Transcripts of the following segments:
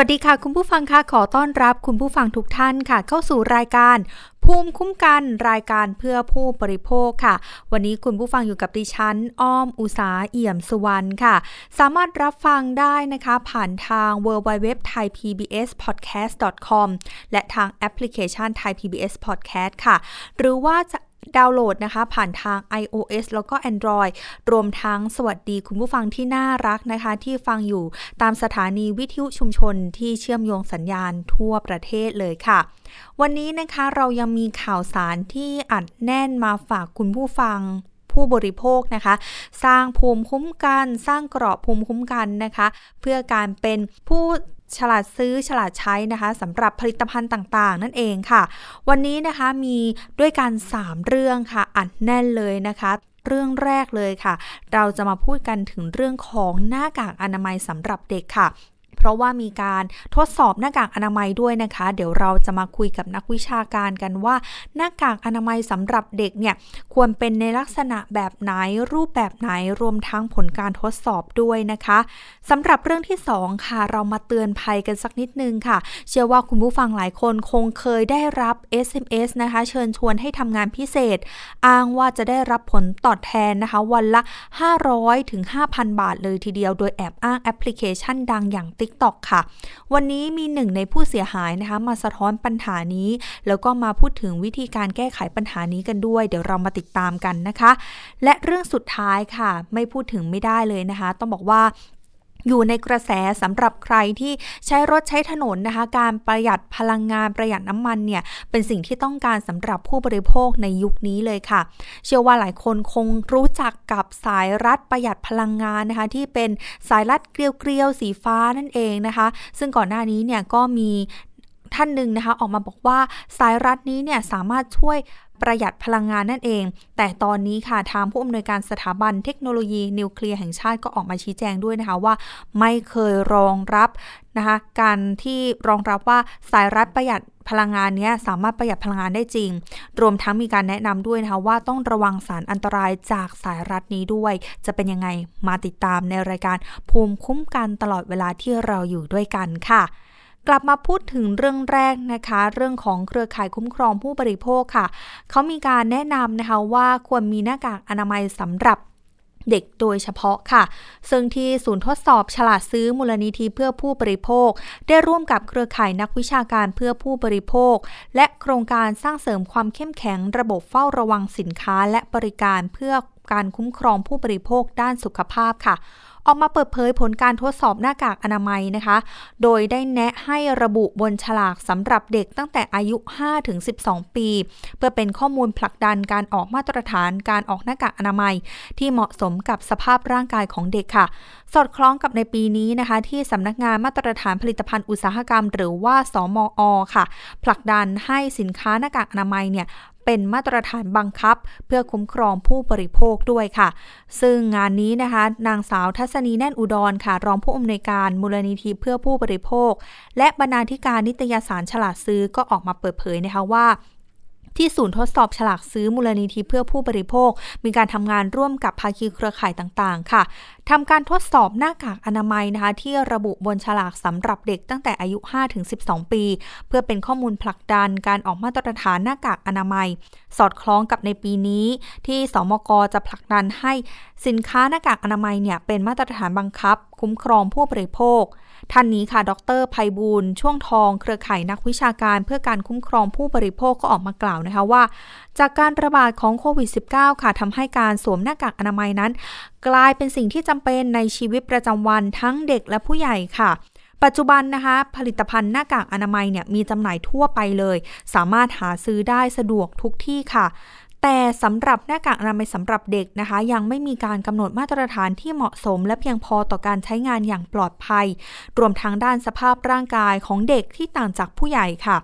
วัสดีค่ะ คุณผู้ฟังค่ะขอต้อนรับคุณผู้ฟังทุกท่านค่ะ เข้าสู่รายการภูมิคุ้มกันรายการเพื่อผู้บริโภคค่ะ วันนี้คุณผู้ฟังอยู่กับดิฉัน อ้อมอุสาเอี่ยมสุวรรณค่ะ สามารถรับฟังได้นะคะ ผ่านทาง w w w t h a i p b s p o d c a s t com และทางแอปพลิเคชัน Thai PBS Podcast ค่ะ หรือว่าจะ ดาวน์โหลดนะคะ ผ่านทาง iOS แล้วก็ Android รวมทั้งสวัสดีคุณผู้ฟังที่น่ารักนะคะ ที่ฟังอยู่ตามสถานีวิทยุชุมชนที่เชื่อมโยงสัญญาณทั่วประเทศเลยค่ะ วันนี้นะคะเรายังมีข่าวสารที่อัดแน่นมาฝากคุณผู้ฟังผู้บริโภคนะคะ สร้างภูมิคุ้มกัน สร้างเกราะภูมิคุ้มกันนะคะ เพื่อการเป็นผู้ ฉลาดซื้อฉลาดใช้นะคะสำหรับผลิตภัณฑ์ต่างๆ นั่นเองค่ะ วันนี้นะคะมีด้วยกัน 3 เรื่องค่ะ อัดแน่นเลยนะคะเรื่องแรกเลยค่ะ เราจะมาพูดกันถึงเรื่องของหน้ากากอนามัยสำหรับเด็กค่ะ เพราะว่ามีการทดสอบหน้ากากอนามัยด้วยนะคะ เดี๋ยวเราจะมาคุยกับนักวิชาการกันว่า หน้ากากอนามัยสำหรับเด็กเนี่ยควรเป็นในลักษณะแบบไหนรูปแบบไหนรวมทั้งผลการทดสอบด้วยนะคะสำหรับเรื่องที่ 2 ค่ะ เรามาเตือนภัยกันสักนิดนึงค่ะ เชื่อว่าคุณผู้ฟังหลายคนคงเคยได้รับ SMS นะคะ เชิญชวนให้ทำงานพิเศษ อ้างว่าจะได้รับผลตอบแทนนะคะ วันละ 500ถึง5,000 บาทเลยทีเดียว โดยแอบอ้างแอปพลิเคชันดังอย่าง TikTok ค่ะ วันนี้มีหนึ่งในผู้เสียหายนะคะ มาสะท้อนปัญหานี้ แล้วก็มาพูดถึงวิธีการแก้ไขปัญหานี้กันด้วย เดี๋ยวเรามาติดตามกันนะคะ และเรื่องสุดท้ายค่ะ ไม่พูดถึงไม่ได้เลยนะคะ ต้องบอกว่า อยู่ในกระแสสำหรับใครที่ใช้รถใช้ถนนนะคะ การประหยัดพลังงานประหยัดน้ำมันเนี่ยเป็นสิ่งที่ต้องการสำหรับผู้บริโภคในยุคนี้เลยค่ะ เชื่อว่าหลายคนคงรู้จักกับสายรัดประหยัดพลังงานนะคะ ที่เป็นสายรัดเกลียวๆสีฟ้านั่นเองนะคะ ซึ่งก่อนหน้านี้เนี่ยก็มีท่านหนึ่งนะคะ ออกมาบอกว่าสายรัดนี้เนี่ยสามารถช่วย ประหยัดพลังงานนั่นเอง แต่ตอนนี้ค่ะทางผู้อำนวยการสถาบันเทคโนโลยีนิวเคลียร์แห่งชาติก็ออกมาชี้แจงด้วยนะคะว่า ไม่เคยรองรับนะคะการที่รองรับว่าสายรัดประหยัดพลังงานนี้สามารถประหยัดพลังงานได้จริง รวมทั้งมีการแนะนำด้วยนะคะว่าต้องระวังสารอันตรายจากสายรัดนี้ด้วย จะเป็นยังไงมาติดตามในรายการภูมิคุ้มกันตลอดเวลาที่เราอยู่ด้วยกันค่ะ กลับมาพูดถึงเรื่องแรกนะคะ เรื่องของเครือข่ายคุ้มครองผู้บริโภคค่ะ เขามีการแนะนำนะคะว่าควรมีหน้ากากอนามัยสำหรับเด็กโดยเฉพาะค่ะ ซึ่งที่ศูนย์ทดสอบฉลาดซื้อมูลนิธิเพื่อผู้บริโภค ได้ร่วมกับเครือข่ายนักวิชาการเพื่อผู้บริโภค และโครงการสร้างเสริมความเข้มแข็งระบบเฝ้าระวังสินค้าและบริการเพื่อ การคุ้มครองผู้บริโภคด้านสุขภาพค่ะ ออกมาเปิดเผยผลการทดสอบหน้ากากอนามัยนะคะ โดยได้แนะให้ระบุบนฉลากสำหรับเด็กตั้งแต่อายุ 5-12 ปี เพื่อเป็นข้อมูลผลักดันการออกมาตรฐานการออกหน้ากากอนามัย ที่เหมาะสมกับสภาพร่างกายของเด็กค่ะ สอดคล้องกับในปีนี้นะคะ ที่สำนักงานมาตรฐานผลิตภัณฑ์อุตสาหกรรม หรือว่า สมอ ค่ะ ผลักดันให้สินค้าหน้ากากอนามัยเนี่ย เป็นมาตรฐานบังคับ เพื่อคุ้มครองผู้บริโภคด้วยค่ะ ซึ่งงานนี้นะคะ นางสาวทัศนีแน่นอุดรค่ะ รองผู้อำนวยการมูลนิธิเพื่อผู้บริโภค และบรรณาธิการนิตยสารฉลาดซื้อก็ออกมาเปิดเผยนะคะว่า ที่ศูนย์ทดสอบฉลากซื้อมูลนิธิเพื่อผู้บริโภค มีการทำงานร่วมกับภาคีเครือข่ายต่างๆ ค่ะทำการทดสอบหน้ากากอนามัยนะคะ ที่ระบุบนฉลากสำหรับเด็กตั้งแต่อายุ 5-12 ปี เพื่อเป็นข้อมูลผลักดันการออกมาตรฐานหน้ากากอนามัย สอดคล้องกับในปีนี้ ที่สมกจะผลักดันให้สินค้าหน้ากากอนามัยเนี่ยเป็นมาตรฐานบังคับ คุ้มครองผู้บริโภค ท่านนี้ค่ะ ดรภัยบูลช่วงทอง เครือข่ายนักวิชาการเพื่อการคุ้มครองผู้บริโภคก็ออกมากล่าวนะคะว่า จากการระบาดของโควิด -19 ค่ะทำให้การสวมหน้ากากอนามัยนั้น กลายเป็นสิ่งที่จำเป็นในชีวิตประจำวันทั้งเด็กและผู้ใหญ่ค่ะปัจจุบันนะคะ ผลิตภัณฑ์หน้ากากอนามัยเนี่ยมีจำหน่ายทั่วไปเลย สามารถหาซื้อได้สะดวกทุกที่ค่ะ แต่สำหรับหน้ากากอนามัยสำหรับเด็กนะคะ ยังไม่มีการกำหนดมาตรฐานที่เหมาะสม และเพียงพอต่อการใช้งานอย่างปลอดภัย รวมทั้งด้านสภาพร่างกายของเด็กที่ต่างจากผู้ใหญ่ค่ะ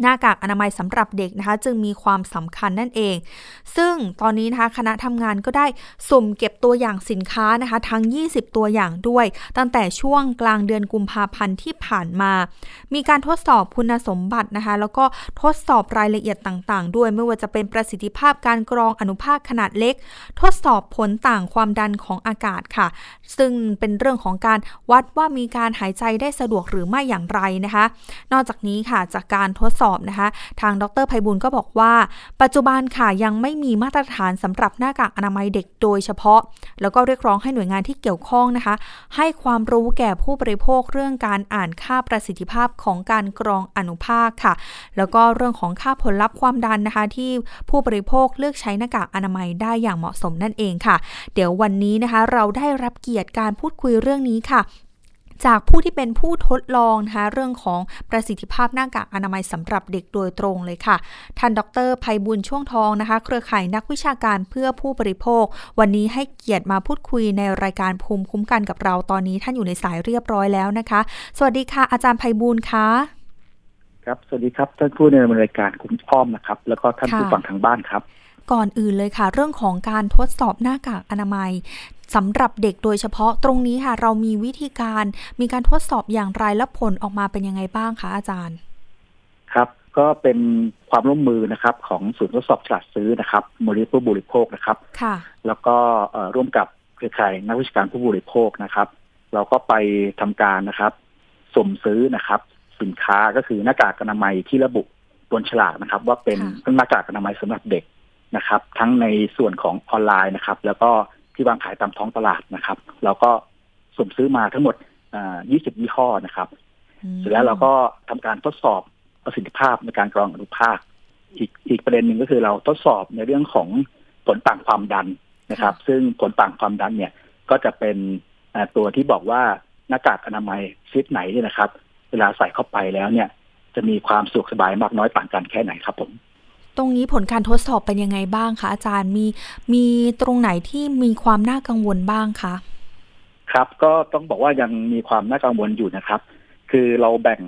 หน้ากากอนามัยสำหรับเด็กนะคะ จึงมีความสำคัญนั่นเอง ซึ่งตอนนี้นะคะคณะทำงานก็ได้สุ่มเก็บตัวอย่างสินค้านะคะ ทั้ง 20 ตัวอย่างด้วย ตั้งแต่ช่วงกลางเดือนกุมภาพันธ์ที่ผ่านมา มีการทดสอบคุณสมบัตินะคะ แล้วก็ทดสอบรายละเอียดต่าง ๆ ด้วย ไม่ว่าจะเป็นประสิทธิภาพการกรองอนุภาคขนาดเล็ก ทดสอบผลต่างความดันของอากาศค่ะ ซึ่งเป็นเรื่องของการวัดว่ามีการหายใจได้สะดวกหรือไม่อย่างไรนะคะ นอกจากนี้ค่ะจากการทดสอบนะคะ ทางดรไพบุญก็บอกว่า ปัจจุบันค่ะยังไม่มีมาตรฐานสำหรับหน้ากากอนามัยเด็กโดยเฉพาะ แล้วก็เรียกร้องให้หน่วยงานที่เกี่ยวข้องนะคะ ให้ความรู้แก่ผู้บริโภคเรื่องการอ่านค่าประสิทธิภาพของการกรองอนุภาคค่ะ แล้วก็เรื่องของค่าผลลัพธ์ความดันนะคะ ที่ผู้บริโภคเลือกใช้หน้ากากอนามัยได้อย่างเหมาะสมนั่นเองค่ะ เดี๋ยววันนี้นะคะ เราได้รับเกียรติการพูดคุยเรื่องนี้ค่ะ จากผู้ที่เป็นผู้ทดลองนะคะเรื่องของประสิทธิภาพหน้ากากอนามัยสำหรับเด็กโดยตรงเลยค่ะ ท่านดรภัยบุญช่วงทองนะคะ เครือข่ายนักวิชาการเพื่อผู้บริโภค วันนี้ให้เกียรติมาพูดคุยในรายการภูมิคุ้มกันกับเราตอนนี้ท่านอยู่ในสายเรียบร้อยแล้วนะคะ สวัสดีค่ะ อาจารย์ภัยบุญคะครับ สวัสดีครับ ท่านผู้ดำเนินรายการคุณพ่อมนะครับ แล้วก็ท่านผู้ฟังทางบ้านครับ ก่อนอื่นเลยค่ะ เรื่องของการทดสอบหน้ากากอนามัย สำหรับเด็กโดยเฉพาะตรงนี้ค่ะ เรามีวิธีการมีการทดสอบอย่างไรและผลออกมาเป็นยังไงบ้างคะอาจารย์ ครับก็เป็นความร่วมมือนะครับ ของศูนย์ทดสอบฉลาดซื้อนะครับมูลนิธิผู้บริโภคนะครับค่ะ แล้วก็ร่วมกับเครือข่ายนักวิชาการผู้บริโภคนะครับ เราก็ไปทำการนะครับสุ่มซื้อนะครับ สินค้าก็คือหน้ากากอนามัยที่ระบุบนฉลากนะครับ ว่าเป็นหน้ากากอนามัยสำหรับเด็กนะครับ ทั้งในส่วนของออนไลน์นะครับ แล้วก็ ที่วางขายตามท้องตลาดนะครับ เราก็สุ่มซื้อมาทั้งหมด 20 ยี่ห้อนะครับ เสร็จแล้วเราก็ทำการทดสอบประสิทธิภาพในการกรองอนุภาค อีกอีกประเด็นหนึ่งก็คือเราทดสอบในเรื่องของผลต่างความดันนะครับ ซึ่งผลต่างความดันเนี่ย ก็จะเป็นตัวที่บอกว่าหน้ากากอนามัยชนิดไหนเนี่ยนะครับ เวลาใส่เข้าไปแล้วเนี่ย จะมีความสุขสบายมากน้อยต่างกันแค่ไหนครับผม ตรงนี้ผลการทดสอบเป็นยังไงบ้างคะอาจารย์มีมีตรงไหนที่มีความน่ากังวลบ้างคะครับ ก็ต้องบอกว่ายังมีความน่ากังวลอยู่นะครับ คือเราแบ่ง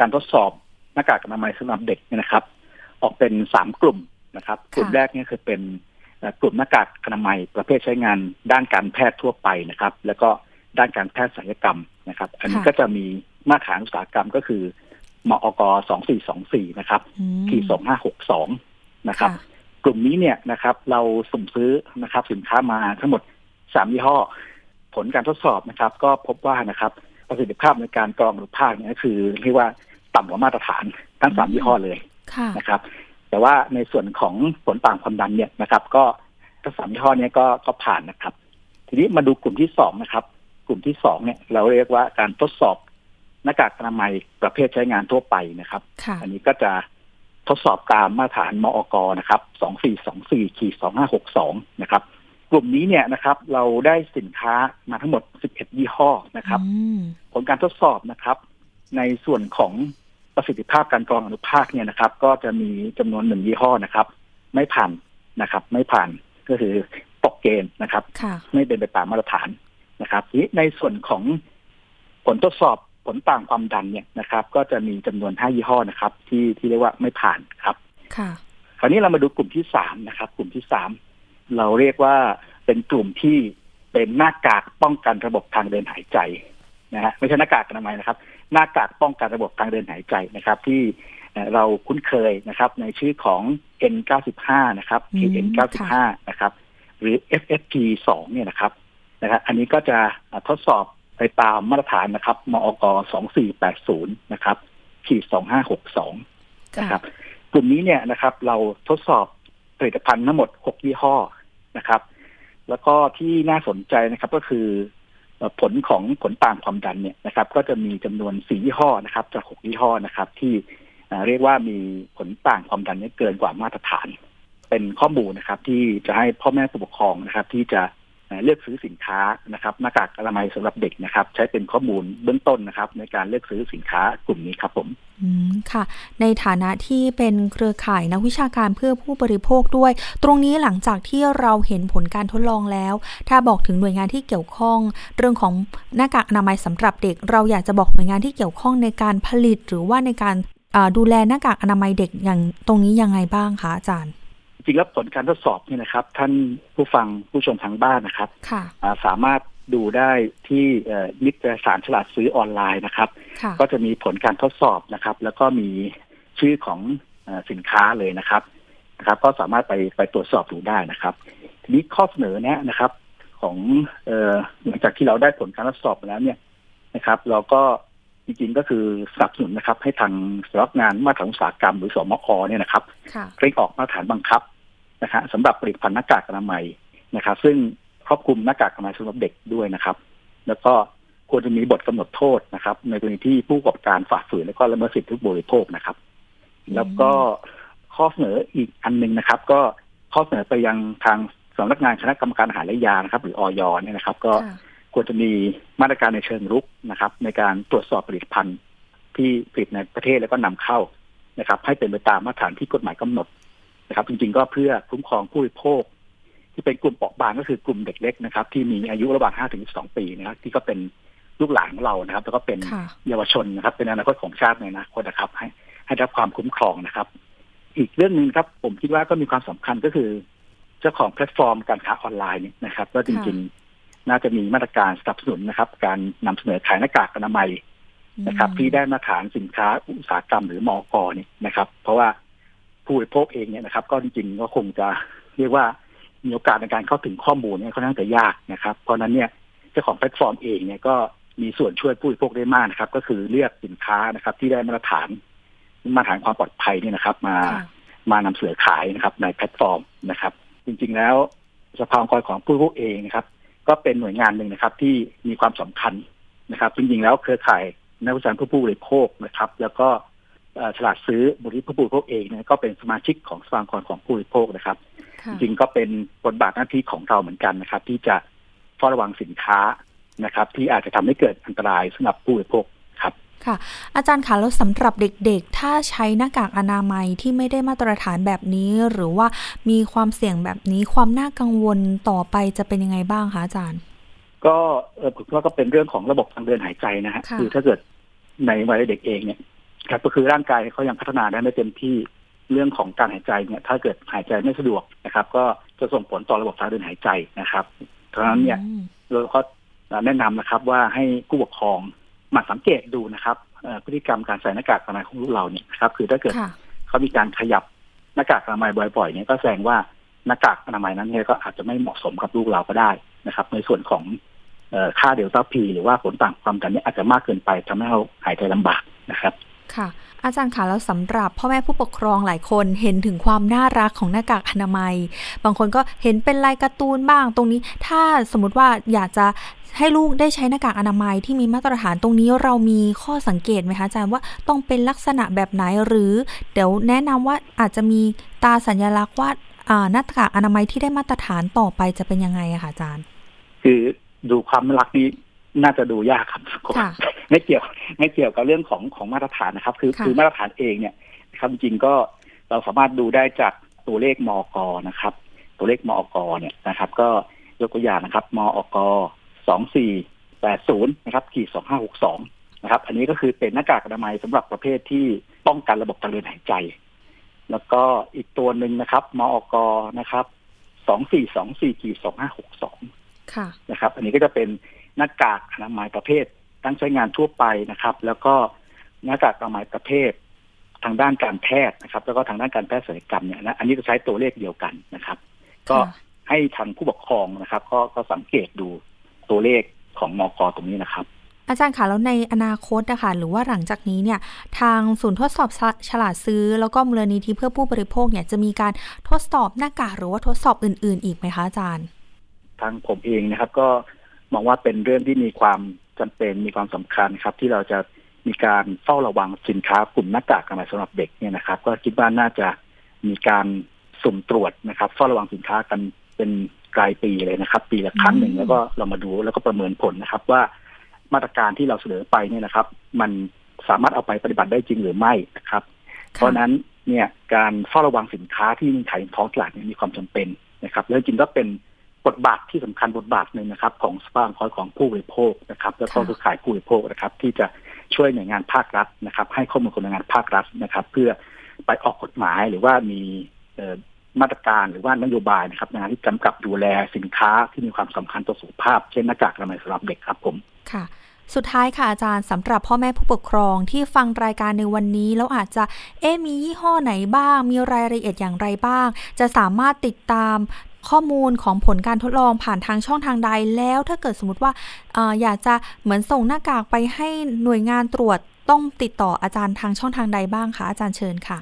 การทดสอบหน้ากากอนามัยสำหรับเด็กเนี่ยนะครับ ออกเป็นสามกลุ่มนะครับ กลุ่มแรกเนี่ยคือเป็นกลุ่มหน้ากากอนามัยประเภทใช้งานด้านการแพทย์ทั่วไปนะครับ แล้วก็ด้านการแพทย์ศัลยกรรมนะครับ อันนี้ก็จะมีมาตรฐานอุตสาหกรรมก็คือ มอกสองสี่สองสี่นะครับขีดสองห้าหกสองนะครับ กลุ่มนี้เนี่ยนะครับ เราสุ่มซื้อนะครับ สินค้ามาทั้งหมดสามยี่ห้อ ผลการทดสอบนะครับ ก็พบว่านะครับประสิทธิภาพในการกรองหรือภาคเนี่ยคือเรียกว่าต่ำกว่ามาตรฐานทั้งสามยี่ห้อเลยนะครับ แต่ว่าในส่วนของผลต่างความดันเนี่ยนะครับ ก็ทั้งสามยี่ห้อนี้ก็ก็ผ่านนะครับ ทีนี้มาดูกลุ่มที่สองนะครับ กลุ่มที่สองเนี่ย เราเรียกว่าการทดสอบ หน้ากากอนามัยประเภทใช้งานทั่วไปนะครับ อันนี้ก็จะทดสอบตามมาตรฐานมอกนะครับสองสี่สองสี่ขีดสองห้าหกสองนะครับ กลุ่มนี้เนี่ยนะครับ เราได้สินค้ามาทั้งหมดสิบเอ็ดยี่ห้อนะครับ ผลการทดสอบนะครับ ในส่วนของประสิทธิภาพการกรองอนุภาคเนี่ยนะครับ ก็จะมีจำนวนหนึ่งยี่ห้อนะครับ ไม่ผ่านนะครับ ไม่ผ่านก็คือตกเกณฑ์นะครับ ไม่เป็นไปตามมาตรฐานนะครับทีในส่วนของผลทดสอบ ผลต่างความดันเนี่ยนะครับ ก็จะมีจำนวนห้ายี่ห้อนะครับ ที่ที่เรียกว่าไม่ผ่านครับ ค่ะ คราวนี้เรามาดูกลุ่มที่สามนะครับ กลุ่มที่สามเราเรียกว่าเป็นกลุ่มที่เป็นหน้ากากป้องกันระบบทางเดินหายใจนะฮะไม่ใช่หน้ากากอนามัยนะครับ หน้ากากป้องกันระบบทางเดินหายใจนะครับ ที่เราคุ้นเคยนะครับ ในชื่อของ N95 นะครับ KN95 นะครับ หรือ FFP2 เนี่ยนะครับนะครับ อันนี้ก็จะทดสอบ ไปตามมาตรฐานนะครับมอกสองสี่แปดศูนย์นะครับขีดสองห้าหกสองนะครับกลุ่มนี้เนี่ยนะครับ เราทดสอบผลิตภัณฑ์ทั้งหมดหกยี่ห้อนะครับ แล้วก็ที่น่าสนใจนะครับก็คือผลของผลต่างความดันเนี่ยนะครับ ก็จะมีจำนวนสี่ยี่ห้อนะครับ จากหกยี่ห้อนะครับ ที่เรียกว่ามีผลต่างความดันนี้เกินกว่ามาตรฐาน เป็นข้อมูลนะครับ ที่จะให้พ่อแม่ผู้ปกครองนะครับ ที่จะ เลือกซื้อสินค้านะครับหน้ากากอนามัยสำหรับเด็กนะครับ ใช้เป็นข้อมูลเบื้องต้นนะครับ ในการเลือกซื้อสินค้ากลุ่มนี้ครับผมอืมค่ะ ในฐานะที่เป็นเครือข่ายนักวิชาการเพื่อผู้บริโภคด้วย ตรงนี้หลังจากที่เราเห็นผลการทดลองแล้ว ถ้าบอกถึงหน่วยงานที่เกี่ยวข้อง เรื่องของหน้ากากอนามัยสำหรับเด็ก เราอยากจะบอกหน่วยงานที่เกี่ยวข้องในการผลิต หรือว่าในการดูแลหน้ากากอนามัยเด็กอย่างตรงนี้ยังไงบ้างคะอาจารย์ จริงแล้วผลการทดสอบนี่นะครับ ท่านผู้ฟังผู้ชมทางบ้านนะครับค่ะสามารถดูได้ที่นิตยสารฉลาดซื้อออนไลน์นะครับ ก็จะมีผลการทดสอบนะครับ แล้วก็มีชื่อของสินค้าเลยนะครับนะครับ ก็สามารถไปไปตรวจสอบดูได้นะครับ ทีนี้ข้อเสนอเนี้ยนะครับ ของเอ่อหลังจากที่เราได้ผลการทดสอบแล้วเนี่ยนะครับ เราก็จริงๆก็คือสนับสนุนนะครับ ให้ทางสำนักงานมาตรฐานอุตสาหกรรมหรือสมคเนี่ยนะครับเร่งออกมาตรฐานบังคับ นะครสำหรับผลิตภัณฑ์หน้ากากอนามัยนะครับ ซึ่งครอบคลุมหน้ากากอนามัยสำหรับเด็กด้วยนะครับ แล้วก็ควรจะมีบทกำหนดโทษนะครับ ในกรณีที่ผู้ประกอบการฝ่าฝืนและก็ละเมิดสิทธิผู้บริโภคนะครับ แล้วก็ข้อเสนออีกอันหนึ่งนะครับ ก็ข้อเสนอไปยังทางสำนักงานคณะกรรมการอาหารและยานะครับ หรืออยเนี่ยนะครับ ก็ควรจะมีมาตรการในเชิงรุกนะครับ ในการตรวจสอบผลิตภัณฑ์ที่ผลิตในประเทศแล้วก็นำเข้านะครับ ให้เป็นไปตามมาตรฐานที่กฎหมายกำหนด นะครับ จริงๆก็เพื่อคุ้มครองผู้บริโภค ที่เป็นกลุ่มเปราะบางก็คือกลุ่มเด็กเล็กนะครับ ที่มีอายุระหว่าง5ถึง12 ปีนะครับ ที่ก็เป็นลูกหลานของเรานะครับ แล้วก็เป็นเยาวชนนะครับ เป็นอนาคตของชาติในอนาคตนะครับ ให้ให้รับความคุ้มครองนะครับ อีกเรื่องหนึ่งครับ ผมคิดว่าก็มีความสำคัญก็คือ เจ้าของแพลตฟอร์มการค้าออนไลน์เนี่ยนะครับก็จริง ๆ น่าจะมีมาตรการสนับสนุนนะครับ การนำเสนอขายหน้ากากอนามัยนะครับ ที่ได้มาตรฐานสินค้าอุตสาหกรรมหรือมอกนี่นะครับ เพราะว่า ผู้บริโภคเองเนี่ยนะครับ ก็จริงๆก็คงจะเรียกว่ามีโอกาสในการเข้าถึงข้อมูลเนี่ยค่อนข้างจะยากนะครับ เพราะนั้นเนี่ยเจ้าของแพลตฟอร์มเองเนี่ยก็มีส่วนช่วยผู้บริโภคได้มากนะครับ ก็คือเลือกสินค้านะครับ ที่ได้มาตรฐานมาตรฐานความปลอดภัยเนี่ยนะครับ มามานำเสนอขายนะครับ ในแพลตฟอร์มนะครับ จริง ๆ แล้วสภาองค์กรของผู้บริโภคเองนะครับ ก็เป็นหน่วยงานหนึ่งนะครับ ที่มีความสำคัญนะครับ จริงๆแล้วเครือข่ายนักวิจารณ์ผู้บริโภคนะครับ แล้วก็ ฉลาดซื้อบริษัทผู้บริโภคเองเนี่ยก็เป็นสมาชิกของสภาองค์กรของผู้บริโภคนะครับ จริงก็เป็นบทบาทหน้าที่ของเราเหมือนกันนะครับ ที่จะเฝ้าระวังสินค้านะครับ ที่อาจจะทำให้เกิดอันตรายสำหรับผู้บริโภคครับค่ะ อาจารย์คะแล้วสำหรับเด็กๆ ถ้าใช้หน้ากากอนามัยที่ไม่ได้มาตรฐานแบบนี้ หรือว่ามีความเสี่ยงแบบนี้ความน่ากังวลต่อไปจะเป็นยังไงบ้างคะอาจารย์ ก็เออผมว่าก็เป็นเรื่องของระบบทางเดินหายใจนะฮะคือถ้าเกิดในวัยเด็กเองเนี่ย ครับก็คือร่างกายเขายังพัฒนาได้ไม่เต็มที่เรื่องของการหายใจเนี่ยถ้าเกิดหายใจไม่สะดวกนะครับ ก็จะส่งผลต่อระบบทางเดินหายใจนะครับเพราะฉะนั้นเนี่ยเราก็แนะนำนะครับว่าให้ผู้ปกครองมาสังเกตดูนะครับพฤติกรรมการใส่หน้ากากอนามัยของลูกเราเนี่ยนะครับ คือถ้าเกิดเขามีการขยับหน้ากากอนามัยบ่อยๆเนี่ยก็แสดงว่าหน้ากากอนามัยนั้นเนี่ยก็อาจจะไม่เหมาะสมกับลูกเราก็ได้นะครับ ในส่วนของค่าเดลต้าพีหรือว่าผลต่างความดันเนี่ยอาจจะมากเกินไปทำให้เราหายใจลำบากนะครับ ค่ะ อาจารย์คะแล้วสำหรับพ่อแม่ผู้ปกครองหลายคนเห็นถึงความน่ารักของหน้ากากอนามัย บางคนก็เห็นเป็นลายการ์ตูนบ้างตรงนี้ ถ้าสมมติว่าอยากจะให้ลูกได้ใช้หน้ากากอนามัยที่มีมาตรฐานตรงนี้เรามีข้อสังเกตไหมคะอาจารย์ว่าต้องเป็นลักษณะแบบไหนหรือ เดี๋ยวแนะนำว่าอาจจะมีตาสัญลักษณ์ว่าหน้ากากอนามัยที่ได้มาตรฐานต่อไปจะเป็นยังไงอะคะอาจารย์ คือดูความน่ารักนี้ น่าจะดูยากครับไม่เกี่ยวไม่เกี่ยวกับเรื่องของของมาตรฐานนะครับ คือคือมาตรฐานเองเนี่ยนะครับจริงก็เราสามารถดูได้จากตัวเลขมอกนะครับ ตัวเลขมอกเนี่ยนะครับ ก็ยกตัวอย่างนะครับมอกสองสี่แปดศูนย์นะครับขีดสองห้าหกสองนะครับ อันนี้ก็คือเป็นหน้ากากอนามัยสำหรับประเภทที่ป้องกันระบบทางเดินหายใจ แล้วก็อีกตัวหนึ่งนะครับมอกนะครับสองสี่สองสี่ขีดสองห้าหกสองนะครับ อันนี้ก็จะเป็น หน้ากากอนามัยประเภทตั้งใช้งานทั่วไปนะครับ แล้วก็หน้ากากอนามัยประเภท ทางด้านการแพทย์นะครับ แล้วก็ทางด้านการแพทย์ศัลยกรรมเนี่ยนะอันนี้จะใช้ตัวเลขเดียวกันนะครับ ก็ให้ทางผู้ปกครองนะครับ ก็ก็สังเกตดูตัวเลขของมอกตรงนี้นะครับอาจารย์คะแล้วในอนาคตนะคะหรือว่าหลังจากนี้เนี่ยทางศูนย์ทดสอบฉลาดซื้อ แล้วก็มูลนิธิเพื่อผู้บริโภคเนี่ยจะมีการทดสอบหน้ากากหรือว่าทดสอบอื่น ๆ อีกไหมคะอาจารย์ ทางผมเองนะครับ ก็ มองว่าเป็นเรื่องที่มีความจำเป็นมีความสำคัญครับ ที่เราจะมีการเฝ้าระวังสินค้ากลุ่มหน้ากากอนามัยสำหรับเด็กเนี่ยนะครับ ก็คิดว่าน่าจะมีการสุ่มตรวจนะครับเฝ้าระวังสินค้ากันเป็นกลายปีเลยนะครับ ปีละครั้งหนึ่งแล้วก็เรามาดูแล้วก็ประเมินผลนะครับ ว่ามาตรการที่เราเสนอไปเนี่ยนะครับ มันสามารถเอาไปปฏิบัติได้จริงหรือไม่นะครับ เพราะนั้นเนี่ยการเฝ้าระวังสินค้าที่มีขายท้องตลาดเนี่ยมีความจำเป็นนะครับ แล้วจริงก็เป็น บทบาทที่สำคัญบทบาทหนึ่งนะครับ ของสภาองค์ของผู้บริโภคนะครับ แล้วก็คือขายผู้บริโภคนะครับ ที่จะช่วยหน่วยงานภาครัฐนะครับ ให้ข้อมูลคนหน่วยงานภาครัฐนะครับ เพื่อไปออกกฎหมายหรือว่ามีมาตรการหรือว่านโยบายนะครับในการที่กำกับดูแลสินค้าที่มีความสำคัญต่อสุขภาพ เช่นหน้ากากอนามัยสำหรับเด็กครับผมค่ะสุดท้ายค่ะอาจารย์สำหรับพ่อแม่ผู้ปกครองที่ฟังรายการในวันนี้ แล้วอาจจะเอ๊มียี่ห้อไหนบ้าง มีรายละเอียดอย่างไรบ้าง จะสามารถติดตาม ข้อมูลของผลการทดลองผ่านทางช่องทางใดแล้ว ถ้าเกิดสมมติว่าออยากจะเหมือนส่งหน้ากากไปให้หน่วยงานตรวจต้องติดต่ออาจารย์ทางช่องทางใดบ้างคะอาจารย์เชิญค่ะ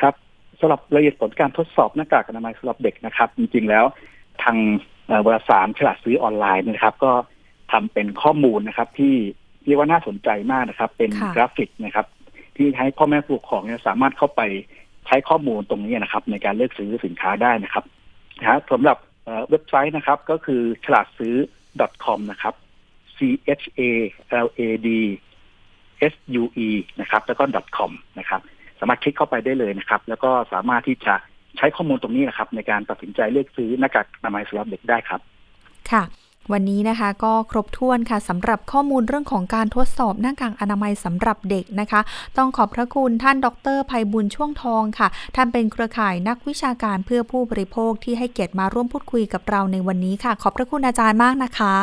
ครับสำหรับรายละเอียดผลการทดสอบหน้ากากอนามัยสำหรับเด็กนะครับ จริง ๆ แล้วทางวารสารฉลาดซื้อออนไลน์นะครับ ก็ทำเป็นข้อมูลนะครับ ที่เรียกว่าน่าสนใจมากนะครับ เป็นกราฟิกนะครับ ที่ให้พ่อแม่ผู้ปกครองเนี่ยสามารถเข้าไปใช้ข้อมูลตรงนี้นะครับ ในการเลือกซื้อสินค้าได้นะครับ นะสำหรับเว็บไซต์นะครับก็คือฉลาดซื้อ .com นะครับ c h a l a d s u e นะครับ แล้วก็ .com นะครับ สามารถคลิกเข้าไปได้เลยนะครับ แล้วก็สามารถที่จะใช้ข้อมูลตรงนี้นะครับ ในการตัดสินใจเลือกซื้อหน้ากากอนามัยสำหรับเด็กได้ครับ ค่ะ วันนี้นะคะก็ครบถ้วนค่ะสำหรับข้อมูลเรื่องของการทดสอบหน้ากากอนามัยสำหรับเด็กนะคะ ต้องขอบพระคุณท่านดรภัยบุญช่วงทองค่ะ ท่านเป็นเครือข่ายนักวิชาการเพื่อผู้บริโภคที่ให้เกียรติมาร่วมพูดคุยกับเราในวันนี้ค่ะ ขอบพระคุณอาจารย์มากนะคะ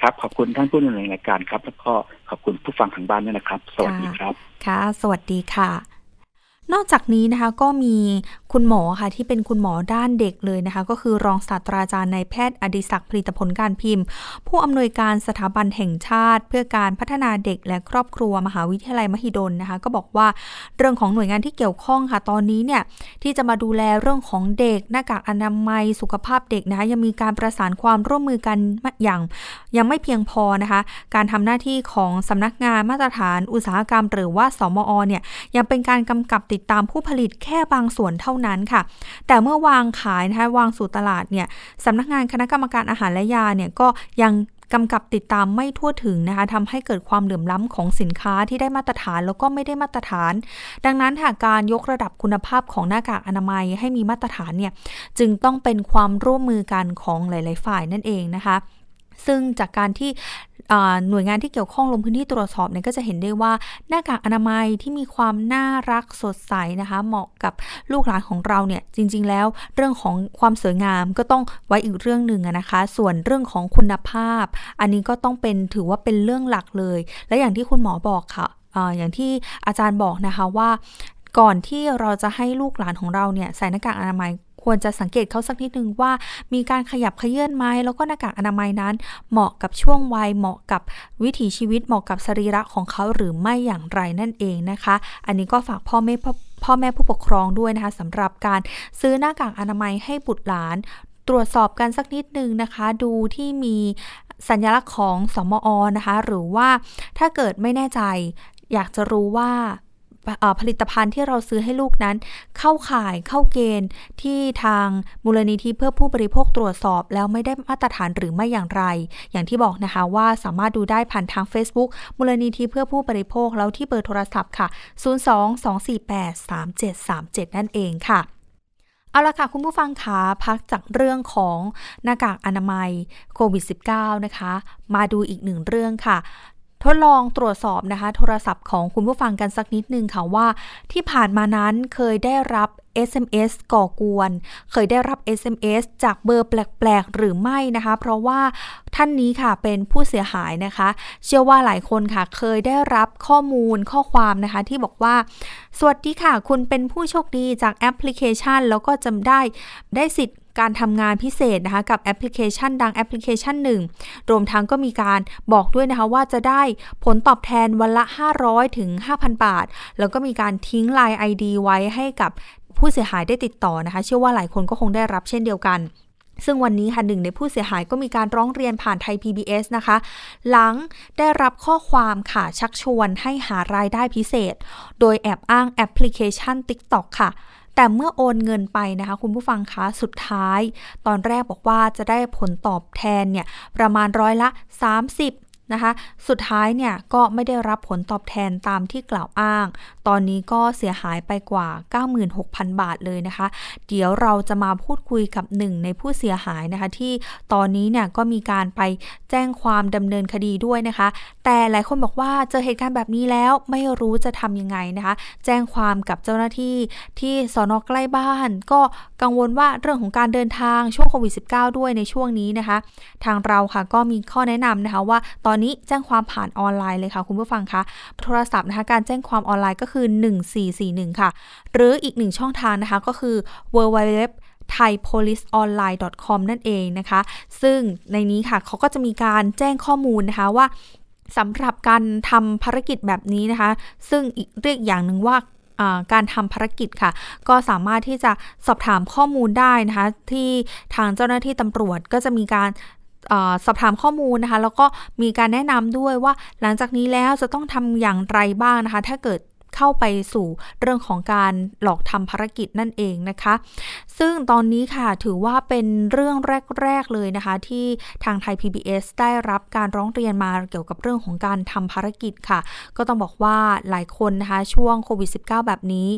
ครับขอบคุณท่านผู้ดำเนินรายการครับ แล้วก็ขอบคุณผู้ฟังทางบ้านด้วยนะครับ สวัสดีครับ ค่ะ สวัสดีค่ะ นอกจากนี้นะคะก็มีคุณหมอค่ะที่เป็นคุณหมอด้านเด็กเลยนะคะ ก็คือรองศาสตราจารย์นายแพทย์อดิศักดิ์ผลิตผลการพิมพ์ ผู้อำนวยการสถาบันแห่งชาติ เพื่อการพัฒนาเด็กและครอบครัวมหาวิทยาลัยมหิดลนะคะ ก็บอกว่าเรื่องของหน่วยงานที่เกี่ยวข้องค่ะตอนนี้เนี่ยที่จะมาดูแลเรื่องของเด็ก หน้ากากอนามัยสุขภาพเด็กนะคะยังมีการประสานความร่วมมือกันอย่างยังไม่เพียงพอนะคะ การทำหน้าที่ของสำนักงานมาตรฐานอุตสาหกรรม หรือว่าสมอเนี่ยยังเป็นการกำกับติดตามผู้ผลิตแค่บางส่วนเท่านั้นค่ะ แต่เมื่อวางขายนะคะวางสู่ตลาดเนี่ยสำนักงานคณะกรรมการอาหารและยาเนี่ยก็ยังกำกับติดตามไม่ทั่วถึงนะคะทำให้เกิดความเหลื่อมล้ำของสินค้าที่ได้มาตรฐานแล้วก็ไม่ได้มาตรฐาน ดังนั้นหากการยกระดับคุณภาพของหน้ากากอนามัยให้มีมาตรฐานเนี่ยจึงต้องเป็นความร่วมมือกันของหลาย ๆ ฝ่ายนั่นเองนะคะ ซึ่งจากการที่หน่วยงานที่เกี่ยวข้องลงพื้นที่ตรวจสอบเนี่ยก็จะเห็นได้ว่าหน้ากากอนามัยที่มีความน่ารักสดใสนะคะ เหมาะกับลูกหลานของเราเนี่ยจริง ๆ แล้วเรื่องของความสวยงามก็ต้องไว้อีกเรื่องหนึ่งนะคะ ส่วนเรื่องของคุณภาพ อันนี้ก็ต้องเป็นถือว่าเป็นเรื่องหลักเลย และอย่างที่คุณหมอบอกค่ะออย่างที่อาจารย์บอกนะคะว่าก่อนที่เราจะให้ลูกหลานของเราเนี่ยใส่หน้ากากอนามัย ควรจะสังเกตเขาสักนิดนึงว่า มีการขยับเขยื่อนไหมแล้วก็หน้ากากอนามัยนั้น เหมาะกับช่วงวัยเหมาะกับวิถีชีวิตเหมาะกับสรีระของเขาหรือไม่อย่างไรนั่นเองนะคะ อันนี้ก็ฝากพ่อแม่พ่อแม่ผู้ปกครองด้วยนะคะสำหรับการซื้อหน้ากากอนามัยให้บุตรหลาน ตรวจสอบกันสักนิดนึงนะคะ ดูที่มีสัญลักษณ์ของสมอนะคะ หรือว่าถ้าเกิดไม่แน่ใจ อยากจะรู้ว่า ผลิตภัณฑ์ที่เราซื้อให้ลูกนั้น เข้าข่ายเข้าเกณฑ์ที่ทางมูลนิธิเพื่อผู้บริโภคตรวจสอบ แล้วไม่ได้มาตรฐานหรือไม่อย่างไร อย่างที่บอกนะคะว่าสามารถดูได้ผ่านทาง Facebook มูลนิธิเพื่อผู้บริโภคแล้วที่เบอร์โทรศัพท์ค่ะ 022483737 นั่นเองค่ะเอาละค่ะ คุณผู้ฟังคะพักจากเรื่องของหน้ากากอนามัยโควิด -19 นะคะ มาดูอีกหนึ่งเรื่องค่ะ ทดลองตรวจสอบนะคะ โทรศัพท์ของคุณผู้ฟังกันสักนิดนึงค่ะว่า ที่ผ่านมานั้นเคยได้รับ SMS ก่อกวน เคยได้รับ SMS จากเบอร์แปลกๆ หรือไม่นะคะ เพราะว่าท่านนี้ค่ะเป็นผู้เสียหายนะคะ เชื่อว่าหลายคนค่ะ เคยได้รับข้อมูลข้อความนะคะ ที่บอกว่า สวัสดีค่ะ คุณเป็นผู้โชคดีจากแอปพลิเคชัน แล้วก็จำได้ได้สิทธิ์ การทำงานพิเศษนะคะกับแอปพลิเคชันดังแอปพลิเคชันหนึ่งรวมทั้งก็มีการบอกด้วยนะคะว่าจะได้ผลตอบแทนวันละ 500 ถึง 5,000 บาท แล้วก็มีการทิ้งไลน์ ID ไว้ให้กับผู้เสียหายได้ติดต่อนะคะ เชื่อว่าหลายคนก็คงได้รับเช่นเดียวกันซึ่งวันนี้ค่ะหนึ่งในผู้เสียหายก็มีการร้องเรียนผ่านไทย PBS นะคะ หลังได้รับข้อความค่ะชักชวนให้หารายได้พิเศษ โดยแอบอ้างแอปพลิเคชัน TikTok ค่ะ แต่เมื่อโอนเงินไปนะคะ คุณผู้ฟังคะสุดท้าย ตอนแรกบอกว่าจะได้ผลตอบแทนเนี่ยประมาณร้อยละ 30 นะคะ สุดท้ายเนี่ยก็ไม่ได้รับผลตอบแทนตามที่กล่าวอ้าง ตอนนี้ก็เสียหายไปกว่า 96,000 บาทเลยนะคะ เดี๋ยวเราจะมาพูดคุยกับหนึ่งในผู้เสียหายนะคะ ที่ตอนนี้เนี่ยก็มีการไปแจ้งความดำเนินคดีด้วยนะคะ แต่หลายคนบอกว่าเจอเหตุการณ์แบบนี้แล้วไม่รู้จะทำยังไงนะคะ แจ้งความกับเจ้าหน้าที่ที่สอนอใกล้บ้าน ก็กังวลว่าเรื่องของการเดินทางช่วงโควิด -19 ด้วยในช่วงนี้นะคะ ทางเราค่ะก็มีข้อแนะนำนะคะว่าตอนนี้แจ้งความผ่านออนไลน์เลยค่ะคุณผู้ฟังคะโทรศัพท์นะคะการแจ้งความออนไลน์ก็คือ 1441 ค่ะ หรืออีกหนึ่งช่องทางนะคะก็คือ www thaipoliceonline.com นั่นเองนะคะ ซึ่งในนี้ค่ะเขาก็จะมีการแจ้งข้อมูลนะคะว่าสำหรับการทำภารกิจแบบนี้นะคะ ซึ่งอีกเรียกอย่างหนึ่งว่าการทำภารกิจค่ะ ก็สามารถที่จะสอบถามข้อมูลได้นะคะ ที่ทางเจ้าหน้าที่ตำรวจก็จะมีการ สอบถามข้อมูลนะคะ แล้วก็มีการแนะนำด้วยว่าหลังจากนี้แล้วจะต้องทำอย่างไรบ้างนะคะ ถ้าเกิด เข้าไปสู่เรื่องของการหลอกทำภารกิจนั่นเองนะคะ ซึ่งตอนนี้ค่ะถือว่าเป็นเรื่องแรก ๆ เลยนะคะ ที่ทางไทย PBS ได้รับการร้องเรียนมาเกี่ยวกับเรื่องของการทำภารกิจค่ะ ก็ต้องบอกว่าหลายคนนะคะ ช่วงโควิด -19 แบบนี้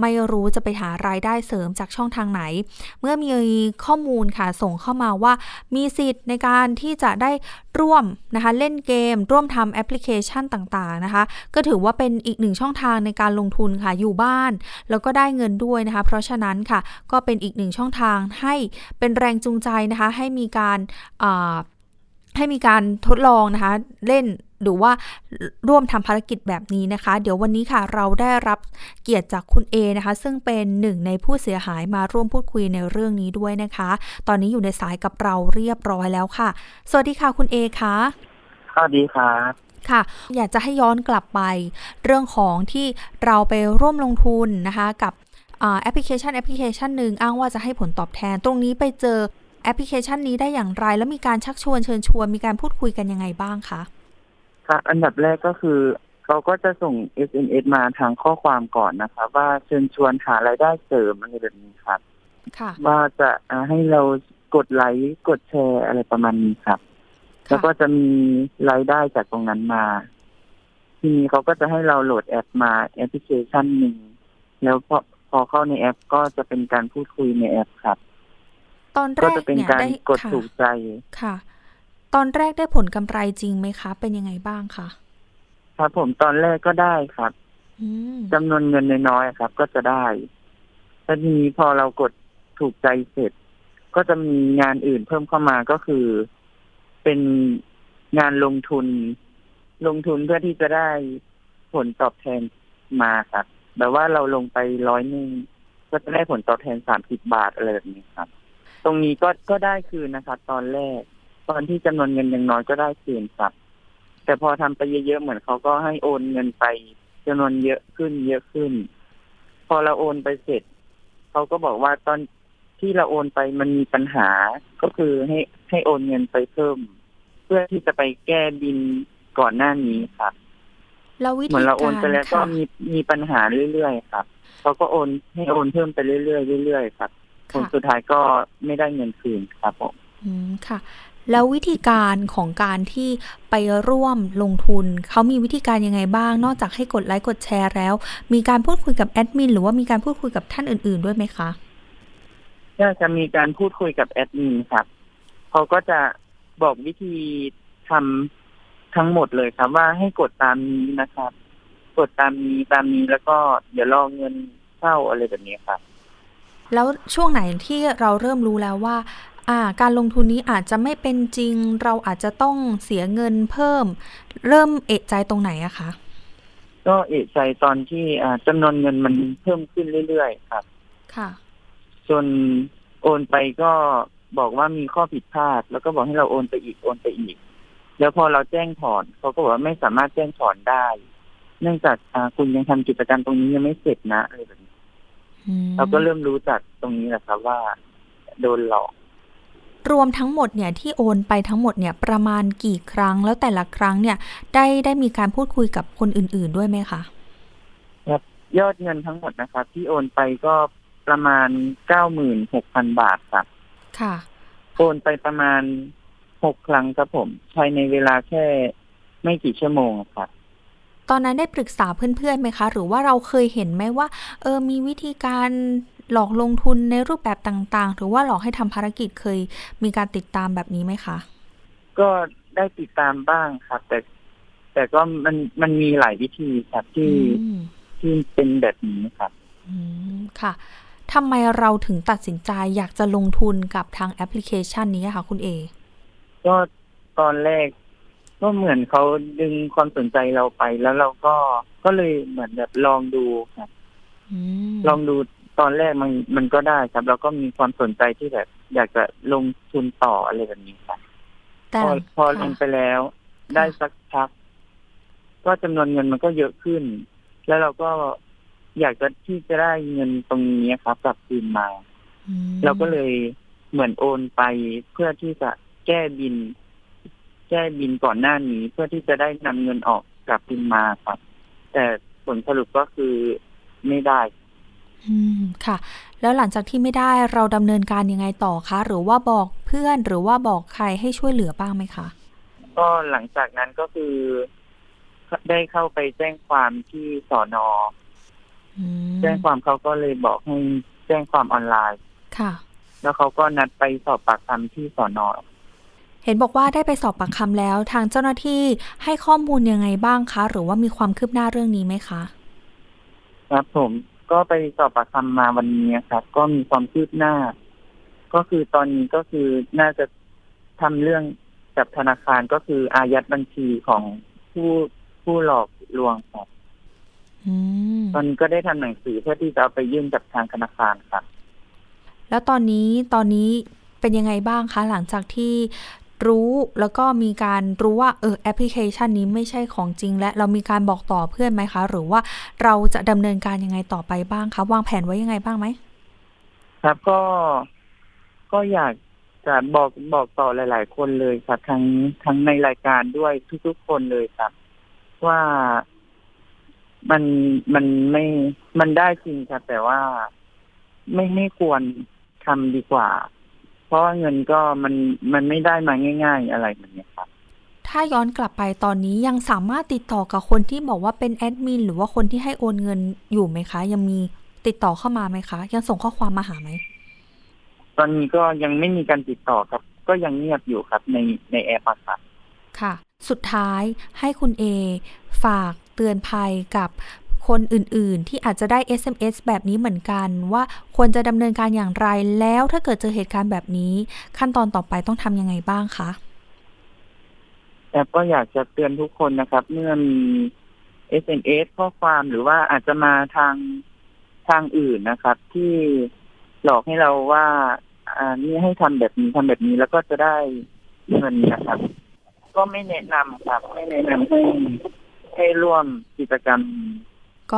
ไม่รู้จะไปหารายได้เสริมจากช่องทางไหน เมื่อมีข้อมูลค่ะส่งเข้ามาว่ามีสิทธิ์ในการที่จะได้ร่วมนะคะ เล่นเกม ร่วมทำแอปพลิเคชันต่างๆนะคะ ก็ถือว่าเป็นอีกหนึ่งช่องทางในการลงทุนค่ะอยู่บ้าน แล้วก็ได้เงินด้วยนะคะ เพราะฉะนั้นค่ะก็เป็นอีกหนึ่งช่องทางให้เป็นแรงจูงใจนะคะ ให้มีการให้มีการทดลองนะคะ เล่นหรือว่าร่วมทำภารกิจแบบนี้นะคะ เดี๋ยววันนี้ค่ะเราได้รับเกียรติจากคุณเอนะคะ ซึ่งเป็นหนึ่งในผู้เสียหายมาร่วมพูดคุยในเรื่องนี้ด้วยนะคะ ตอนนี้อยู่ในสายกับเราเรียบร้อยแล้วค่ะ สวัสดีค่ะคุณเอคะสวัสดีครับ ค่ะ อยากจะให้ย้อนกลับไปเรื่องของที่เราไปร่วมลงทุนนะคะกับแอปพลิเคชันแอปพลิเคชันหนึ่งอ้างว่าจะให้ผลตอบแทน ตรงนี้ไปเจอแอปพลิเคชันนี้ได้อย่างไร แล้วมีการชักชวนเชิญชวนมีการพูดคุยกันยังไงบ้างคะครับอันดับแรกก็คือเขาก็จะส่ง SMS มาทางข้อความก่อนนะครับว่าเชิญชวนหารายได้เสริมอะไรแบบนี้ครับว่าจะให้เรากดไลค์กดแชร์อะไรประมาณนี้ครับ แล้วก็จะมีรายได้จากตรงนั้นมา ทีนี้เขาก็จะให้เราโหลดแอปมาแอปพลิเคชันหนึ่งแล้วพอพอเข้าในแอปก็จะเป็นการพูดคุยในแอปครับ ตอนแรกเนี่ยได้กดถูกใจค่ะ ตอนแรกได้ผลกำไรจริงไหมคะ เป็นยังไงบ้างคะครับผมตอนแรกก็ได้ครับจำนวนเงินน้อยๆครับ ก็จะได้ทีนี้พอเรากดถูกใจเสร็จ ก็จะมีงานอื่นเพิ่มเข้ามาก็คือ เป็นงานลงทุน ลงทุนเพื่อที่จะได้ผลตอบแทนมาครับแบบว่าเราลงไปร้อยหนึ่งก็จะได้ผลตอบแทนสามสิบบาทอะไรแบบนี้ครับ ตรงนี้ก็ก็ได้คืนนะครับ ตอนแรก ตอนที่จำนวนเงินยังน้อยก็ได้คืนครับ แต่พอทำไปเยอะๆเหมือนเขาก็ให้โอนเงินไปจำนวนเยอะขึ้น เยอะขึ้น พอเราโอนไปเสร็จเขาก็บอกว่าตอนที่เราโอนไปมันมีปัญหาก็คือให้ ให้โอนเงินไปเพิ่ม เพื่อที่จะไปแก้บินก่อนหน้านี้ครับเหมือนเราโอนไปแล้วก็มีมีปัญหาเรื่อยๆครับเขาก็โอนให้โอนเพิ่มไปเรื่อยๆเรื่อยๆครับผลสุดท้ายก็ไม่ได้เงินคืนครับผมอืมค่ะ แล้ววิธีการของการที่ไปร่วมลงทุน เขามีวิธีการยังไงบ้าง นอกจากให้กดไลค์กดแชร์แล้ว มีการพูดคุยกับแอดมินหรือว่ามีการพูดคุยกับท่านอื่น ๆด้วยไหมคะก็จะมีการพูดคุยกับแอดมินครับ เขาก็จะบอกวิธีทำทั้งหมดเลยครับ ว่าให้กดตามนี้นะครับ กดตามนี้ตามนี้แล้วก็เดี๋ยวรอเงินเข้าอะไรแบบนี้ครับ แล้วช่วงไหนที่เราเริ่มรู้แล้วว่า อ่า การลงทุนนี้อาจจะไม่เป็นจริง เราอาจจะต้องเสียเงินเพิ่ม เริ่มเอะใจตรงไหนอะคะก็เอะใจตอนที่อ่าจำนวนเงินมันเพิ่มขึ้นเรื่อยๆครับ ค่ะ จนโอนไปก็ บอกว่ามีข้อผิดพลาด แล้วก็บอกให้เราโอนไปอีกโอนไปอีก แล้วพอเราแจ้งถอนเขาก็บอกว่าไม่สามารถแจ้งถอนได้ เนื่องจากอ่าคุณยังทำกิจกรรมตรงนี้ยังไม่เสร็จนะอะไรแบบนี้เราก็เริ่มรู้จากตรงนี้แหละครับว่า โดนหลอก รวมทั้งหมดเนี่ยที่โอนไปทั้งหมดเนี่ย ประมาณกี่ครั้งแล้วแต่ละครั้งเนี่ย ได้ได้มีการพูดคุยกับคนอื่น ๆด้วยไหมคะครับยอดเงินทั้งหมดนะครับที่โอนไปก็ประมาณเก้าหมื่นหกพันบาทครับ ค่ะโอนไปประมาณหกครั้งครับผมภายในเวลาแค่ไม่กี่ชั่วโมงครับตอนนั้นได้ปรึกษาเพื่อนๆไหมคะ หรือว่าเราเคยเห็นไหมว่า เออมีวิธีการหลอกลงทุนในรูปแบบต่างๆ หรือว่าหลอกให้ทำภารกิจเคยมีการติดตามแบบนี้ไหมคะ ก็ได้ติดตามบ้างครับ แต่แต่ก็มันมันมีหลายวิธีครับที่ที่เป็นแบบนี้ครับ อืมค่ะ ทำไมเราถึงตัดสินใจอยากจะลงทุนกับทางแอปพลิเคชันนี้คะคุณเอ ก็ตอนแรก ก็เหมือนเขาดึงความสนใจเราไปแล้วเราก็ก็เลยเหมือนแบบลองดูครับลองดูตอนแรกมันมันก็ได้ครับแล้วก็มีความสนใจที่แบบ อยากจะลงทุนต่ออะไรแบบนี้ครับพอพอลงไปแล้ว ได้สักพักก็จำนวนเงินมันก็เยอะขึ้น แล้วเราก็ อยากจะที่จะได้เงินตรงนี้ครับกลับคืนมา เราก็เลยเหมือนโอนไปเพื่อที่จะแก้บิน แก้บินก่อนหน้านี้ เพื่อที่จะได้นำเงินออกกลับคืนมาครับ แต่ผลสรุปก็คือไม่ได้ อืมค่ะ แล้วหลังจากที่ไม่ได้เราดำเนินการยังไงต่อคะ หรือว่าบอกเพื่อนหรือว่าบอกใครให้ช่วยเหลือบ้างไหมคะก็หลังจากนั้นก็คือได้เข้าไปแจ้งความที่สอนอ แจ้งความเขาก็เลยบอกให้แจ้งความออนไลน์ ค่ะ แล้วเขาก็นัดไปสอบปากคำที่สอนอเห็นบอกว่าได้ไปสอบปากคำแล้ว ทางเจ้าหน้าที่ให้ข้อมูลยังไงบ้างคะ หรือว่ามีความคืบหน้าเรื่องนี้ไหมคะ ครับผมก็ไปสอบปากคำมาวันนี้ครับก็มีความคืบหน้า ก็คือตอนนี้ก็คือน่าจะทำเรื่องกับธนาคารก็คืออายัดบัญชีของผู้ผู้หลอกลวงครับ ตอนนี้ก็ได้ทำหนังสือเพื่อที่จะเอาไปยื่นกับทางธนาคารครับแล้วตอนนี้ตอนนี้เป็นยังไงบ้างคะ หลังจากที่รู้แล้วก็มีการรู้ว่าเออแอปพลิเคชันนี้ไม่ใช่ของจริง และเรามีการบอกต่อเพื่อนไหมคะ หรือว่าเราจะดำเนินการยังไงต่อไปบ้างคะ วางแผนไว้ยังไงบ้างไหมครับก็ก็อยากจะบอกบอกต่อหลาย ๆ คนเลยครับทั้งทั้งในรายการด้วยทุกๆคนเลยครับ ว่า มันมันไม่มันได้จริงครับแต่ว่าไม่ไม่ควรทำดีกว่า เพราะว่าเงินก็มันมันไม่ได้มาง่าย ๆ อะไรแบบนี้ครับ ถ้าย้อนกลับไปตอนนี้ยังสามารถติดต่อกับคนที่บอกว่าเป็นแอดมินหรือว่าคนที่ให้โอนเงินอยู่ไหมคะ ยังมีติดต่อเข้ามาไหมคะ ยังส่งข้อความมาหาไหมตอนนี้ก็ยังไม่มีการติดต่อครับ ก็ยังเงียบอยู่ครับในในแอปครับค่ะ สุดท้ายให้คุณเอฝาก เตือนภัยกับคนอื่นๆ ที่อาจจะได้ SMS แบบนี้เหมือนกันว่าควรจะดำเนินการอย่างไรแล้วถ้าเกิดเจอเหตุการณ์แบบนี้ ขั้นตอนต่อไปต้องทำยังไงบ้างคะแต่ก็อยากจะเตือนทุกคนนะครับ เมื่อมี SMS ข้อความหรือว่าอาจจะมาทางทางอื่นนะครับ ที่หลอกให้เราว่าอ่านี่ให้ทำแบบนี้ทำแบบนี้แล้วก็จะได้เงินนะครับ ก็ไม่แนะนำครับ ไม่แนะนำให้ ให้ร่วมกิจกรรม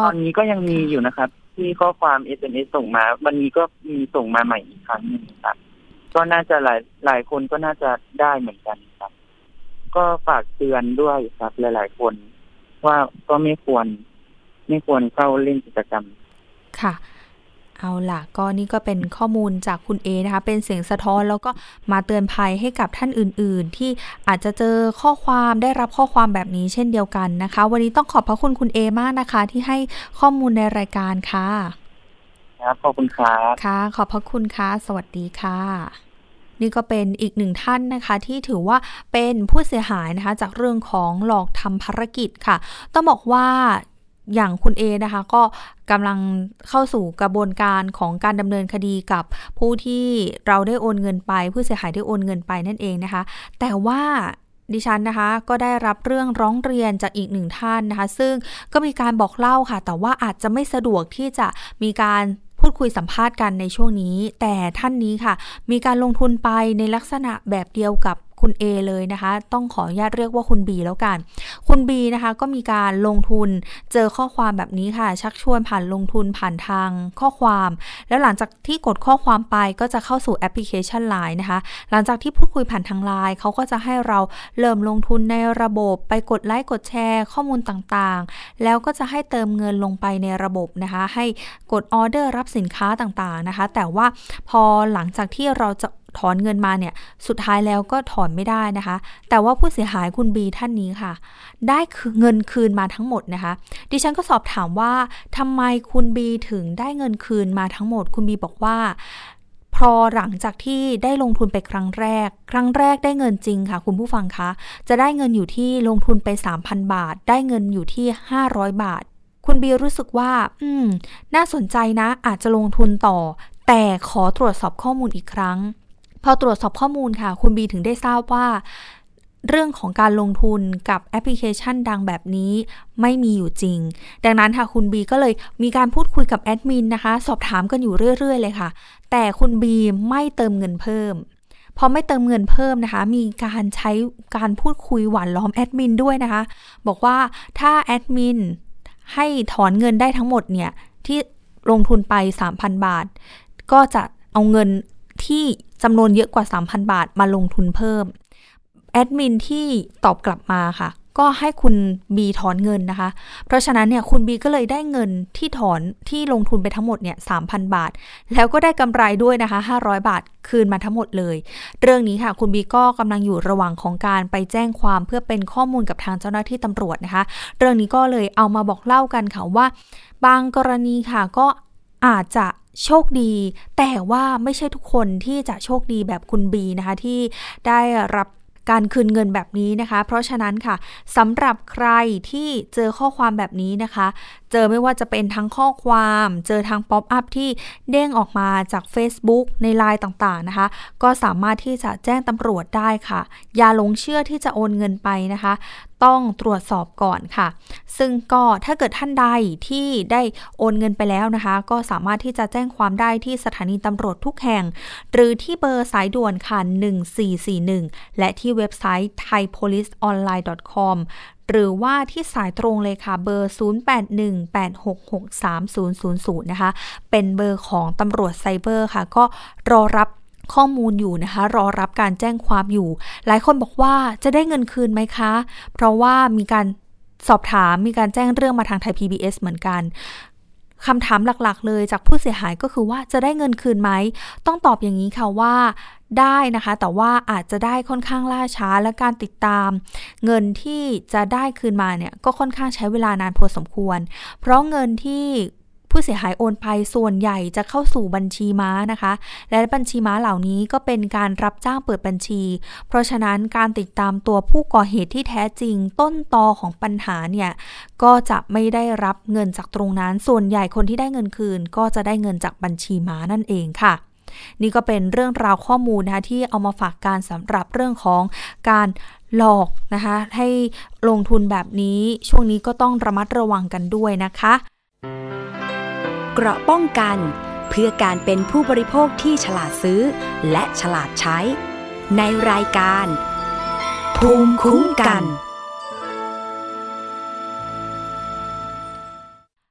ตอนนี้ก็ยังมีอยู่นะครับ ที่ข้อความเอสเอ็มเอส่งมา วันนี้ก็มีส่งมาใหม่อีกครั้งหนึ่งครับ ก็น่าจะหลายหลายคนก็น่าจะได้เหมือนกันครับ ก็ฝากเตือนด้วยครับ หลาย ๆ คน ว่าก็ไม่ควร ไม่ควรเข้าเล่นกิจกรรม ค่ะ เอาล่ะก็นี่ก็เป็นข้อมูลจากคุณเอนะคะ เป็นเสียงสะท้อนแล้วก็มาเตือนภัยให้กับท่านอื่น ๆ ที่อาจจะเจอข้อความได้รับข้อความแบบนี้เช่นเดียวกันนะคะ วันนี้ต้องขอบพระคุณคุณเอมากนะคะ ที่ให้ข้อมูลในรายการค่ะ ครับขอบคุณครับค่ะ ขอบพระคุณค่ะ สวัสดีค่ะนี่ก็เป็นอีกหนึ่งท่านนะคะที่ถือว่าเป็นผู้เสียหายนะคะจากเรื่องของหลอกทำภารกิจค่ะ ต้องบอกว่า อย่างคุณเอนะคะก็กำลังเข้าสู่กระบวนการของการดำเนินคดีกับผู้ที่เราได้โอนเงินไป ผู้เสียหายได้โอนเงินไปนั่นเองนะคะ แต่ว่าดิฉันนะคะก็ได้รับเรื่องร้องเรียนจากอีกหนึ่งท่านนะคะ ซึ่งก็มีการบอกเล่าค่ะ แต่ว่าอาจจะไม่สะดวกที่จะมีการพูดคุยสัมภาษณ์กันในช่วงนี้ แต่ท่านนี้ค่ะ มีการลงทุนไปในลักษณะแบบเดียวกับ คุณ A เลยนะคะ ต้องขออนุญาตเรียกว่าคุณ B แล้วกัน คุณ B นะคะก็มีการลงทุนเจอข้อความแบบนี้ค่ะ ชักชวนผ่านลงทุนผ่านทางข้อความ แล้วหลังจากที่กดข้อความไปก็จะเข้าสู่แอปพลิเคชัน Line นะคะ หลังจากที่พูดคุยผ่านทางไลน์เขาก็จะให้เราเริ่มลงทุนในระบบไปกดไลค์กดแชร์ ข้อมูลต่างๆ แล้วก็จะให้เติมเงินลงไปในระบบนะคะ ให้กดออเดอร์รับสินค้าต่างๆนะคะ แต่ว่าพอหลังจากที่เราจะ ถอนเงินมาเนี่ยสุดท้ายแล้วก็ถอนไม่ได้นะคะ แต่ว่าผู้เสียหายคุณบีท่านนี้ค่ะ ได้เงินคืนมาทั้งหมดนะคะ ดิฉันก็สอบถามว่าทำไมคุณบีถึงได้เงินคืนมาทั้งหมด คุณบีบอกว่าพอหลังจากที่ได้ลงทุนไปครั้งแรก ครั้งแรกได้เงินจริงค่ะ คุณผู้ฟังคะ จะได้เงินอยู่ที่ลงทุนไป 3,000 บาท ได้เงินอยู่ที่ 500 บาท คุณบีรู้สึกว่า อืม น่าสนใจนะ อาจจะลงทุนต่อ แต่ขอตรวจสอบข้อมูลอีกครั้ง พอตรวจสอบข้อมูลค่ะ คุณบีถึงได้ทราบว่า เรื่องของการลงทุนกับแอปพลิเคชันดังแบบนี้ไม่มีอยู่จริง ดังนั้นค่ะคุณบีก็เลยมีการพูดคุยกับแอดมินนะคะ สอบถามกันอยู่เรื่อย ๆ เลยค่ะ แต่คุณบีไม่เติมเงินเพิ่มพอไม่เติมเงินเพิ่มนะคะ มีการใช้การพูดคุยหวานล้อมแอดมินด้วยนะคะ บอกว่าถ้าแอดมินให้ถอนเงินได้ทั้งหมดเนี่ย ที่ลงทุนไป 3,000 บาท ก็จะเอาเงิน ที่จำนวนเยอะกว่า 3,000 บาทมาลงทุนเพิ่ม แอดมินที่ตอบกลับมาค่ะ ก็ให้คุณบีถอนเงินนะคะ เพราะฉะนั้นเนี่ยคุณบีก็เลยได้เงินที่ถอนที่ลงทุนไปทั้งหมดเนี่ยสามพันบาท แล้วก็ได้กำไรด้วยนะคะ 500 บาทคืนมาทั้งหมดเลย เรื่องนี้ค่ะ คุณบีก็กำลังอยู่ระหว่างของการไปแจ้งความเพื่อเป็นข้อมูลกับทางเจ้าหน้าที่ตำรวจนะคะ เรื่องนี้ก็เลยเอามาบอกเล่ากันค่ะว่า บางกรณีค่ะก็อาจจะ โชคดี แต่ว่าไม่ใช่ทุกคนที่จะโชคดีแบบคุณบีนะคะ ที่ได้รับการคืนเงินแบบนี้นะคะ เพราะฉะนั้นค่ะสำหรับใครที่เจอข้อความแบบนี้นะคะ เจอไม่ว่าจะเป็นทั้งข้อความ เจอทางป๊อปอัพที่เด้งออกมาจาก Facebook ในไลน์ต่างๆนะคะ ก็สามารถที่จะแจ้งตำรวจได้ค่ะ อย่าหลงเชื่อที่จะโอนเงินไปนะคะ ต้องตรวจสอบก่อนค่ะ ซึ่งก็ถ้าเกิดท่านใดที่ได้โอนเงินไปแล้วนะคะ ก็สามารถที่จะแจ้งความได้ที่สถานีตำรวจทุกแห่ง หรือที่เบอร์สายด่วนค่ะ 1441 และที่เว็บไซต์ thaipoliceonline.com หรือว่าที่สายตรงเลยค่ะเบอร์ 0818663000 นะคะ เป็นเบอร์ของตำรวจไซเบอร์ค่ะ ก็รอรับ ข้อมูลอยู่นะคะ รอรับการแจ้งความอยู่ หลายคนบอกว่าจะได้เงินคืนไหมคะ เพราะว่ามีการสอบถามมีการแจ้งเรื่องมาทางไทย PBS เหมือนกันคำถามหลักๆ เลยจากผู้เสียหายก็คือว่าจะได้เงินคืนไหม ต้องตอบอย่างนี้ค่ะว่าได้นะคะ แต่ว่าอาจจะได้ค่อนข้างล่าช้าและการติดตาม เงินที่จะได้คืนมาเนี่ยก็ค่อนข้างใช้เวลานานพอสมควร เพราะเงินที่ ผู้เสียหายโอนไปส่วนใหญ่จะเข้าสู่บัญชีม้านะคะ และบัญชีม้าเหล่านี้ก็เป็นการรับจ้างเปิดบัญชี เพราะฉะนั้นการติดตามตัวผู้ก่อเหตุที่แท้จริงต้นตอของปัญหาเนี่ยก็จะไม่ได้รับเงินจากตรงนั้น ส่วนใหญ่คนที่ได้เงินคืน ก็จะได้เงินจากบัญชีม้านั่นเองค่ะนี่ก็เป็นเรื่องราวข้อมูลนะคะที่เอามาฝากการสำหรับเรื่องของการหลอกนะคะให้ลงทุนแบบนี้ช่วงนี้ก็ต้องระมัดระวังกันด้วยนะคะ เกราะป้องกัน เพื่อการเป็นผู้บริโภคที่ฉลาดซื้อ และฉลาดใช้ ในรายการ ภูมิคุ้มกัน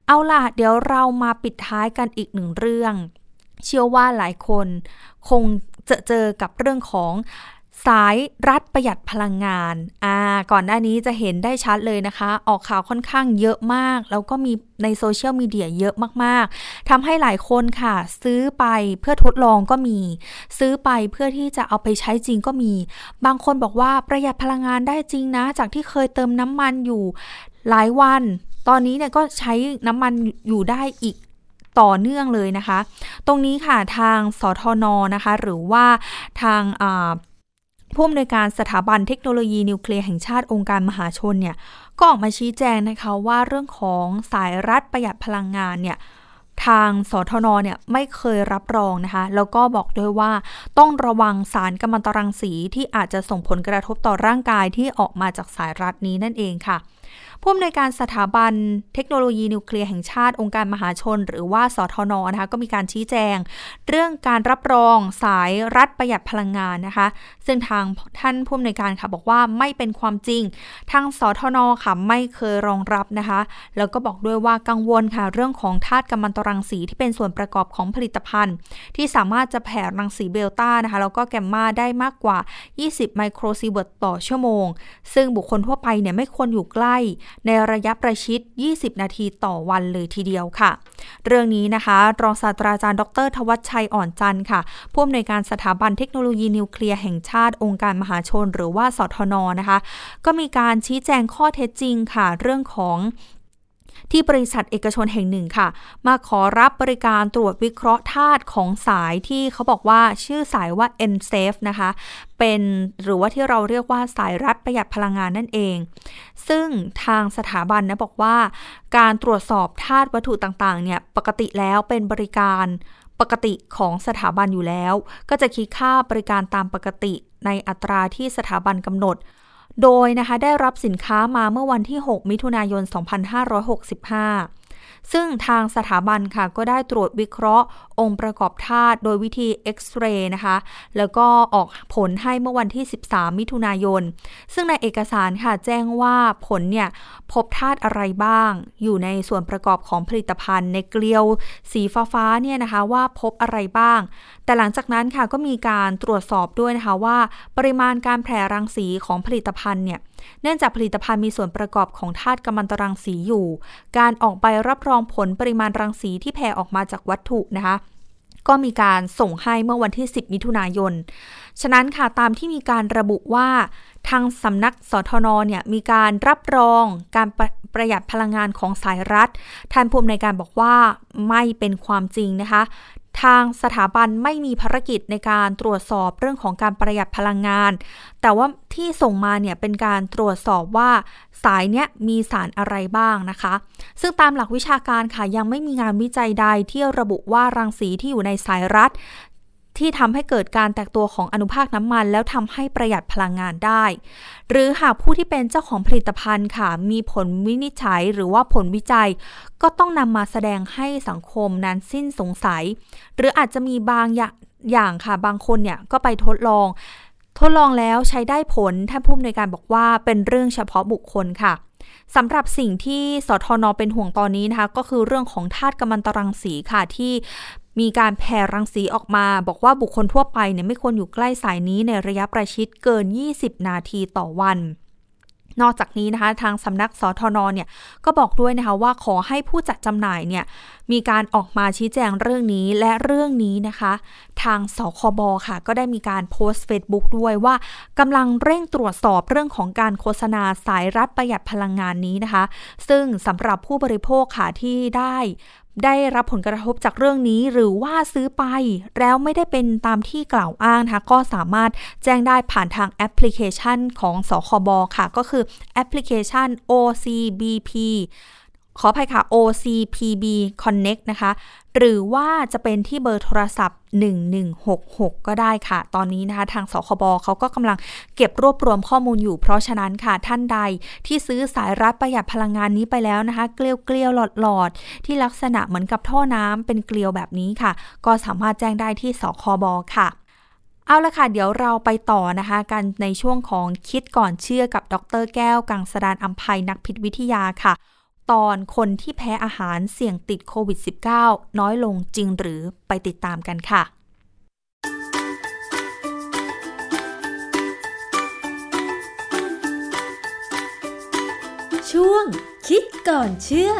เอาล่ะ เดี๋ยวเรามาปิดท้ายกันอีกหนึ่งเรื่อง เชื่อว่าหลายคนคงจะเจอกับเรื่องของ สายรัฐประหยัดพลังงาน อ่า ก่อนหน้านี้จะเห็นได้ชัดเลยนะคะ ออกข่าวค่อนข้างเยอะมาก แล้วก็มีในโซเชียลมีเดียเยอะมากๆทำให้หลายคนค่ะ ซื้อไปเพื่อทดลองก็มี ซื้อไปเพื่อที่จะเอาไปใช้จริงก็มี บางคนบอกว่าประหยัดพลังงานได้จริงนะ จากที่เคยเติมน้ำมันอยู่หลายวัน ตอนนี้เนี่ยก็ใช้น้ำมันอยู่ได้อีกต่อเนื่องเลยนะคะ ตรงนี้ค่ะทางสทนนะคะ หรือว่าทาง ผู้อำนวยการสถาบันเทคโนโลยีนิวเคลียร์แห่งชาติองค์การมหาชนเนี่ยก็ออกมาชี้แจงนะคะว่าเรื่องของสายรัดประหยัดพลังงานเนี่ยทางสทนเนี่ยไม่เคยรับรองนะคะ แล้วก็บอกด้วยว่าต้องระวังสารกัมมันตรังสีที่อาจจะส่งผลกระทบต่อร่างกายที่ออกมาจากสายรัดนี้นั่นเองค่ะ ผู้อำนวยการสถาบันเทคโนโลยีนิวเคลียร์แห่งชาติองค์การมหาชน หรือว่าสทนนะคะก็มีการชี้แจง เรื่องการรับรองสายรัดประหยัดพลังงานนะคะ ซึ่งทางท่านผู้อำนวยการค่ะบอกว่าไม่เป็นความจริง ทางสทนค่ะไม่เคยรองรับนะคะ แล้วก็บอกด้วยว่ากังวลค่ะเรื่องของธาตุกัมมันตรังสีที่เป็นส่วนประกอบของผลิตภัณฑ์ ที่สามารถจะแผ่รังสีเบต้านะคะแล้วก็แกมมาได้มากกว่า 20 ไมโครซีเวิร์ตต่อชั่วโมง ซึ่งบุคคลทั่วไปเนี่ยไม่ควรอยู่ใกล้ในระยะประชิด 20 นาทีต่อวันเลยทีเดียวค่ะ เรื่องนี้นะคะรองศาสตราจารย์ดร ทวัชชัยอ่อนจันทร์ค่ะผู้อำนวยการสถาบันเทคโนโลยีนิวเคลียร์แห่งชาติองค์การมหาชน หรือว่าสทนนะคะ ก็มีการชี้แจงข้อเท็จจริงค่ะ เรื่องของ ที่บริษัทเอกชนแห่งหนึ่งค่ะ มาขอรับบริการตรวจวิเคราะห์ธาตุของสายที่เขาบอกว่าชื่อสายว่า n s a f e นะคะ เป็นหรือว่าที่เราเรียกว่าสายรัดประหยัดพลังงานนั่นเอง ซึ่งทางสถาบันนะบอกว่า การตรวจสอบธาตุวัตถุต่างๆเนี่ยปกติแล้วเป็นบริการปกติของสถาบันอยู่แล้ว ก็จะคิดค่าบริการตามปกติในอัตราที่สถาบันกำหนด โดยนะคะได้รับสินค้ามาเมื่อวันที่ 6 มิถุนายน 2565 ซึ่งทางสถาบันค่ะก็ได้ตรวจวิเคราะห์ องค์ประกอบธาตุโดยวิธีเอ็กซเรย์นะคะ แล้วก็ออกผลให้เมื่อวันที่ 13 มิถุนายน ซึ่งในเอกสารค่ะแจ้งว่าผลเนี่ยพบธาตุอะไรบ้าง อยู่ในส่วนประกอบของผลิตภัณฑ์ในเกลียวสีฟ้าฟาเนี่ยนะคะว่าพบอะไรบ้าง แต่หลังจากนั้นค่ะก็มีการตรวจสอบด้วยนะคะว่า ปริมาณการแผ่รังสีของผลิตภัณฑ์เนี่ย เนื่องจากผลิตภัณฑ์มีส่วนประกอบของธาตุกัมมันตรังสีอยู่ การออกใบรับรองผลปริมาณรังสีที่แผ่ออกมาจากวัตถุนะคะก็มีการส่งให้เมื่อวันที่ 10 มิถุนายน ฉะนั้นค่ะตามที่มีการระบุว่า ทางสำนักสทนเนี่ยมีการรับรองการปรประหยัดพลังงานของสายรัฐ ท่านผู้อำนวยการบอกว่าไม่เป็นความจริงนะคะ ทางสถาบันไม่มีภารกิจในการตรวจสอบเรื่องของการประหยัดพลังงาน แต่ว่าที่ส่งมาเนี่ยเป็นการตรวจสอบว่าสายเนี้ยมีสารอะไรบ้างนะคะ ซึ่งตามหลักวิชาการค่ะยังไม่มีงานวิจัยใดที่ระบุว่ารังสีที่อยู่ในสายรัด ที่ทำให้เกิดการแตกตัวของอนุภาคน้ำมัน แล้วทำให้ประหยัดพลังงานได้ หรือหากผู้ที่เป็นเจ้าของผลิตภัณฑ์ค่ะ มีผลวินิจฉัยหรือว่าผลวิจัย ก็ต้องนำมาแสดงให้สังคมนั้นสิ้นสงสัย หรืออาจจะมีบางอย่างค่ะบางคนเนี่ยก็ไปทดลอง ทดลองแล้วใช้ได้ผลท่านผู้อำนวยการบอกว่าเป็นเรื่องเฉพาะบุคคลค่ะสำหรับสิ่งที่สทนเป็นห่วงตอนนี้นะคะ ก็คือเรื่องของธาตุกัมมันตรังสีค่ะที่ มีการแผ่รังสีออกมา บอกว่าบุคคลทั่วไปเนี่ยไม่ควรอยู่ใกล้สายนี้ในระยะประชิดเกิน 20 นาทีต่อวัน นอกจากนี้นะคะทางสำนักสทนเนี่ยก็บอกด้วยนะคะว่าขอให้ผู้จัดจำหน่ายเนี่ยมีการออกมาชี้แจงเรื่องนี้และเรื่องนี้นะคะ ทางสคบค่ะ ก็ได้มีการโพสต์เฟซบุ๊กด้วยว่ากำลังเร่งตรวจสอบเรื่องของการโฆษณาสายรัดประหยัดพลังงานนี้นะคะ ซึ่งสำหรับผู้บริโภคค่ะที่ได้ ได้รับผลกระทบจากเรื่องนี้หรือว่าซื้อไป แล้วไม่ได้เป็นตามที่กล่าวอ้างนะคะก็สามารถแจ้งได้ผ่านทางแอปพลิเคชันของสคบค่ะ ก็คือแอปพลิเคชัน OCBP ขออภัยค่ะ OCPB Connect นะคะ หรือว่าจะเป็นที่เบอร์โทรศัพท์ 1166 ก็ได้ค่ะ ตอนนี้นะคะทางสคบเขาก็กำลังเก็บรวบรวมข้อมูลอยู่ เพราะฉะนั้นค่ะท่านใดที่ซื้อสายรัดประหยัดพลังงานนี้ไปแล้วนะคะ เกลียวเกลียวหลอดหลอดที่ลักษณะเหมือนกับท่อน้ำเป็นเกลียวแบบนี้ค่ะ ก็สามารถแจ้งได้ที่สคบค่ะเอาละค่ะ เดี๋ยวเราไปต่อนะคะ กันในช่วงของคิดก่อนเชื่อกับดรแก้ว กังสดานอัมภัยนักพิษวิทยาค่ะ ตอนคนที่แพ้อาหารเสี่ยงติดโควิด -19 น้อยลงจริงหรือไปติดตามกันค่ะ ช่วงคิดก่อนเชื่อ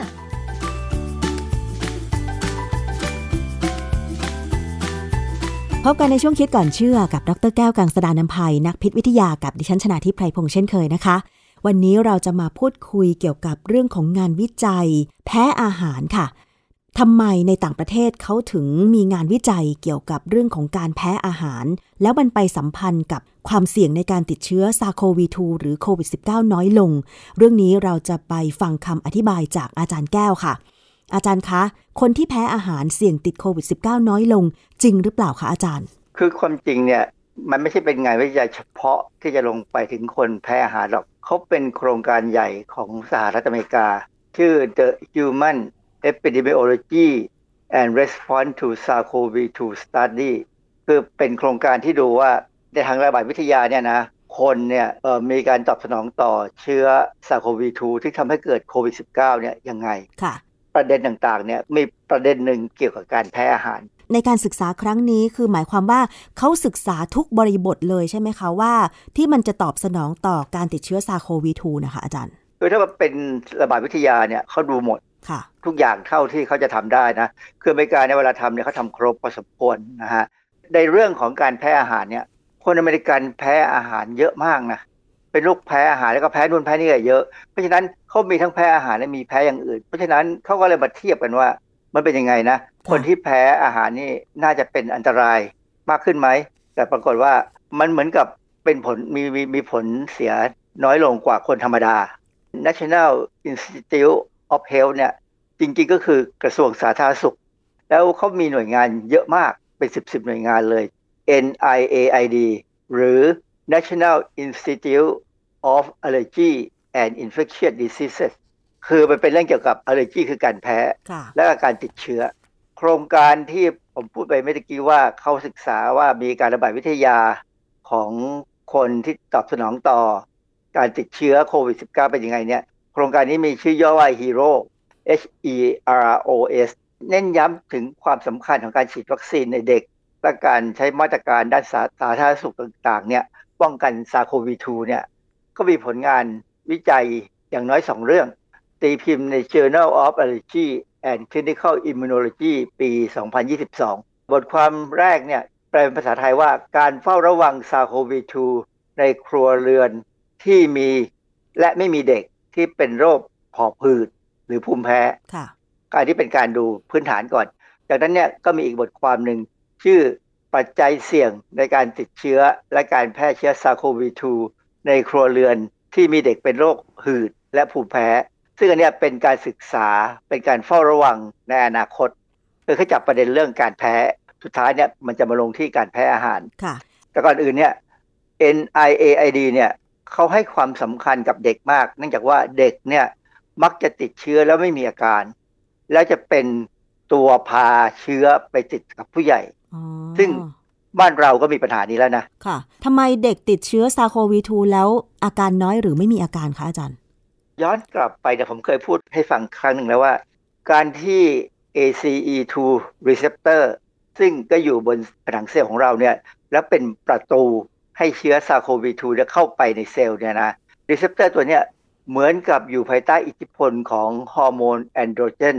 พบกันในช่วงคิดก่อนเชื่อกับ ดรแก้วกังสดานนภัยนักพิษวิทยากับดิฉันชนาทิพไพรพงษ์เช่นเคยนะคะ วันนี้เราจะมาพูดคุยเกี่ยวกับเรื่องของงานวิจัย แพ้อาหารค่ะทำไมในต่างประเทศเขาถึงมีงานวิจัยเกี่ยวกับเรื่องของการแพ้อาหาร แล้วมันไปสัมพันธ์กับความเสี่ยงในการติดเชื้อซาโควี2หรือโควิด -19 น้อยลง เรื่องนี้เราจะไปฟังคำอธิบายจากอาจารย์แก้วค่ะ อาจารย์คะ คนที่แพ้อาหารเสี่ยงติดโควิด -19 น้อยลง จริงหรือเปล่าคะอาจารย์ คือความจริงเนี่ยมันไม่ใช่เป็นงานวิจัยเฉพาะที่จะลงไปถึงคนแพ้อาหารหรอก เขาเป็นโครงการใหญ่ของสหรัฐอเมริกา ชื่อ The Human Epidemiology and Response to SARS-CoV-2 Study คือเป็นโครงการที่ดูว่าในทางระบาดวิทยาเนี่ยนะคนเนี่ยมีการตอบสนองต่อเชื้อ SARS-CoV-2 ที่ทำให้เกิดโควิด -19 เนี่ยยังไงค่ะประเด็นต่างๆเนี่ยมีประเด็นหนึ่งเกี่ยวกับการแพ้อาหาร ในการศึกษาครั้งนี้คือหมายความว่าเขาศึกษาทุกบริบทเลยใช่ไหมคะว่า ที่มันจะตอบสนองต่อการติดเชื้อซาโควี2นะคะอาจารย์คือถ้าเป็นระบาดวิทยาเนี่ยเขาดูหมดทุกอย่างเท่าที่เขาจะทำได้นะคืออเมริกาในเวลาทำเนี่ยเขาทำครบพอสมควรนะฮะในเรื่องของการแพ้อาหารเนี่ยคนอเมริกันแพ้อาหารเยอะมากนะเป็นโรคแพ้อาหารแล้วก็แพ้นู่นแพ้นี่เยอะ เพราะฉะนั้นเขามีทั้งแพ้อาหารและมีแพ้อย่างอื่น เพราะฉะนั้นเขาก็เลยมาเทียบกันว่ามันเป็นยังไงนะ คนที่แพ้อาหารนี่น่าจะเป็นอันตรายมากขึ้นไหม แต่ปรากฏว่ามันเหมือนกับเป็นผลมีมีมีผลเสียน้อยลงกว่าคนธรรมดา National Institute of Health เนี่ยจริงๆก็คือกระทรวงสาธารณสุข แล้วเขามีหน่วยงานเยอะมาก เป็นสิบสิบหน่วยงานเลย NIAID หรือ National Institute of Allergy and Infectious Diseases คือมันเป็นเรื่องเกี่ยวกับ allergy คือการแพ้ และการติดเชื้อ โครงการที่ผมพูดไปเมื่อกี้ว่าเขาศึกษาว่ามีการระบาดวิทยาของคนที่ตอบสนองต่อการติดเชื้อโควิด -19 เป็นยังไงเนี่ย โครงการนี้มีชื่อย่อว่า HERO H E R O S เน้นย้ำถึงความสำคัญของการฉีดวัคซีนในเด็ก และการใช้มาตรการด้านสาธารณสุขต่างๆ เนี่ยป้องกันซาโควี2เนี่ย ก็มีผลงานวิจัยอย่างน้อยสองเรื่อง ตีพิมพ์ใน Journal of Allergy and Clinical Immunology ปี 2022 บทความแรกเนี่ยแปลเป็นภาษาไทยว่าการเฝ้าระวังซาโควี2ในครัวเรือนที่มีและไม่มีเด็กที่เป็นโรคหอบหืดหรือภูมิแพ้การที่เป็นการดูพื้นฐานก่อน จากนั้นเนี่ยก็มีอีกบทความหนึ่งชื่อปัจจัยเสี่ยงในการติดเชื้อและการแพร่เชื้อซาโควี2ในครัวเรือนที่มีเด็กเป็นโรคหืดและภูมิแพ้ ซึ่งอันนี้เป็นการศึกษาเป็นการเฝ้าระวังในอนาคตคือเขาจับประเด็นเรื่องการแพ้สุดท้ายเนี่ยมันจะมาลงที่การแพ้อาหารแต่ก่อนอื่นเนี่ย NIAID เนี่ยเขาให้ความสำคัญกับเด็กมาก เนื่องจากว่าเด็กเนี่ยมักจะติดเชื้อแล้วไม่มีอาการ แล้วจะเป็นตัวพาเชื้อไปติดกับผู้ใหญ่ ซึ่งบ้านเราก็มีปัญหานี้แล้วนะ ค่ะทำไมเด็กติดเชื้อ SARS-CoV-2 แล้วอาการน้อยหรือไม่มีอาการคะอาจารย์ ย้อนกลับไปเดี๋ยวผมเคยพูดให้ฟังครั้งหนึ่งแล้วว่า การที่ ACE2 receptor ซึ่งก็อยู่บนผนังเซลล์ของเราเนี่ยแล้วเป็นประตูให้เชื้อ SARS-CoV-2 เข้าไปในเซลล์เนี่ยนะ receptor ตัวเนี้ยเหมือนกับอยู่ภายใต้อิทธิพลของฮอร์โมนแอนโดรเจน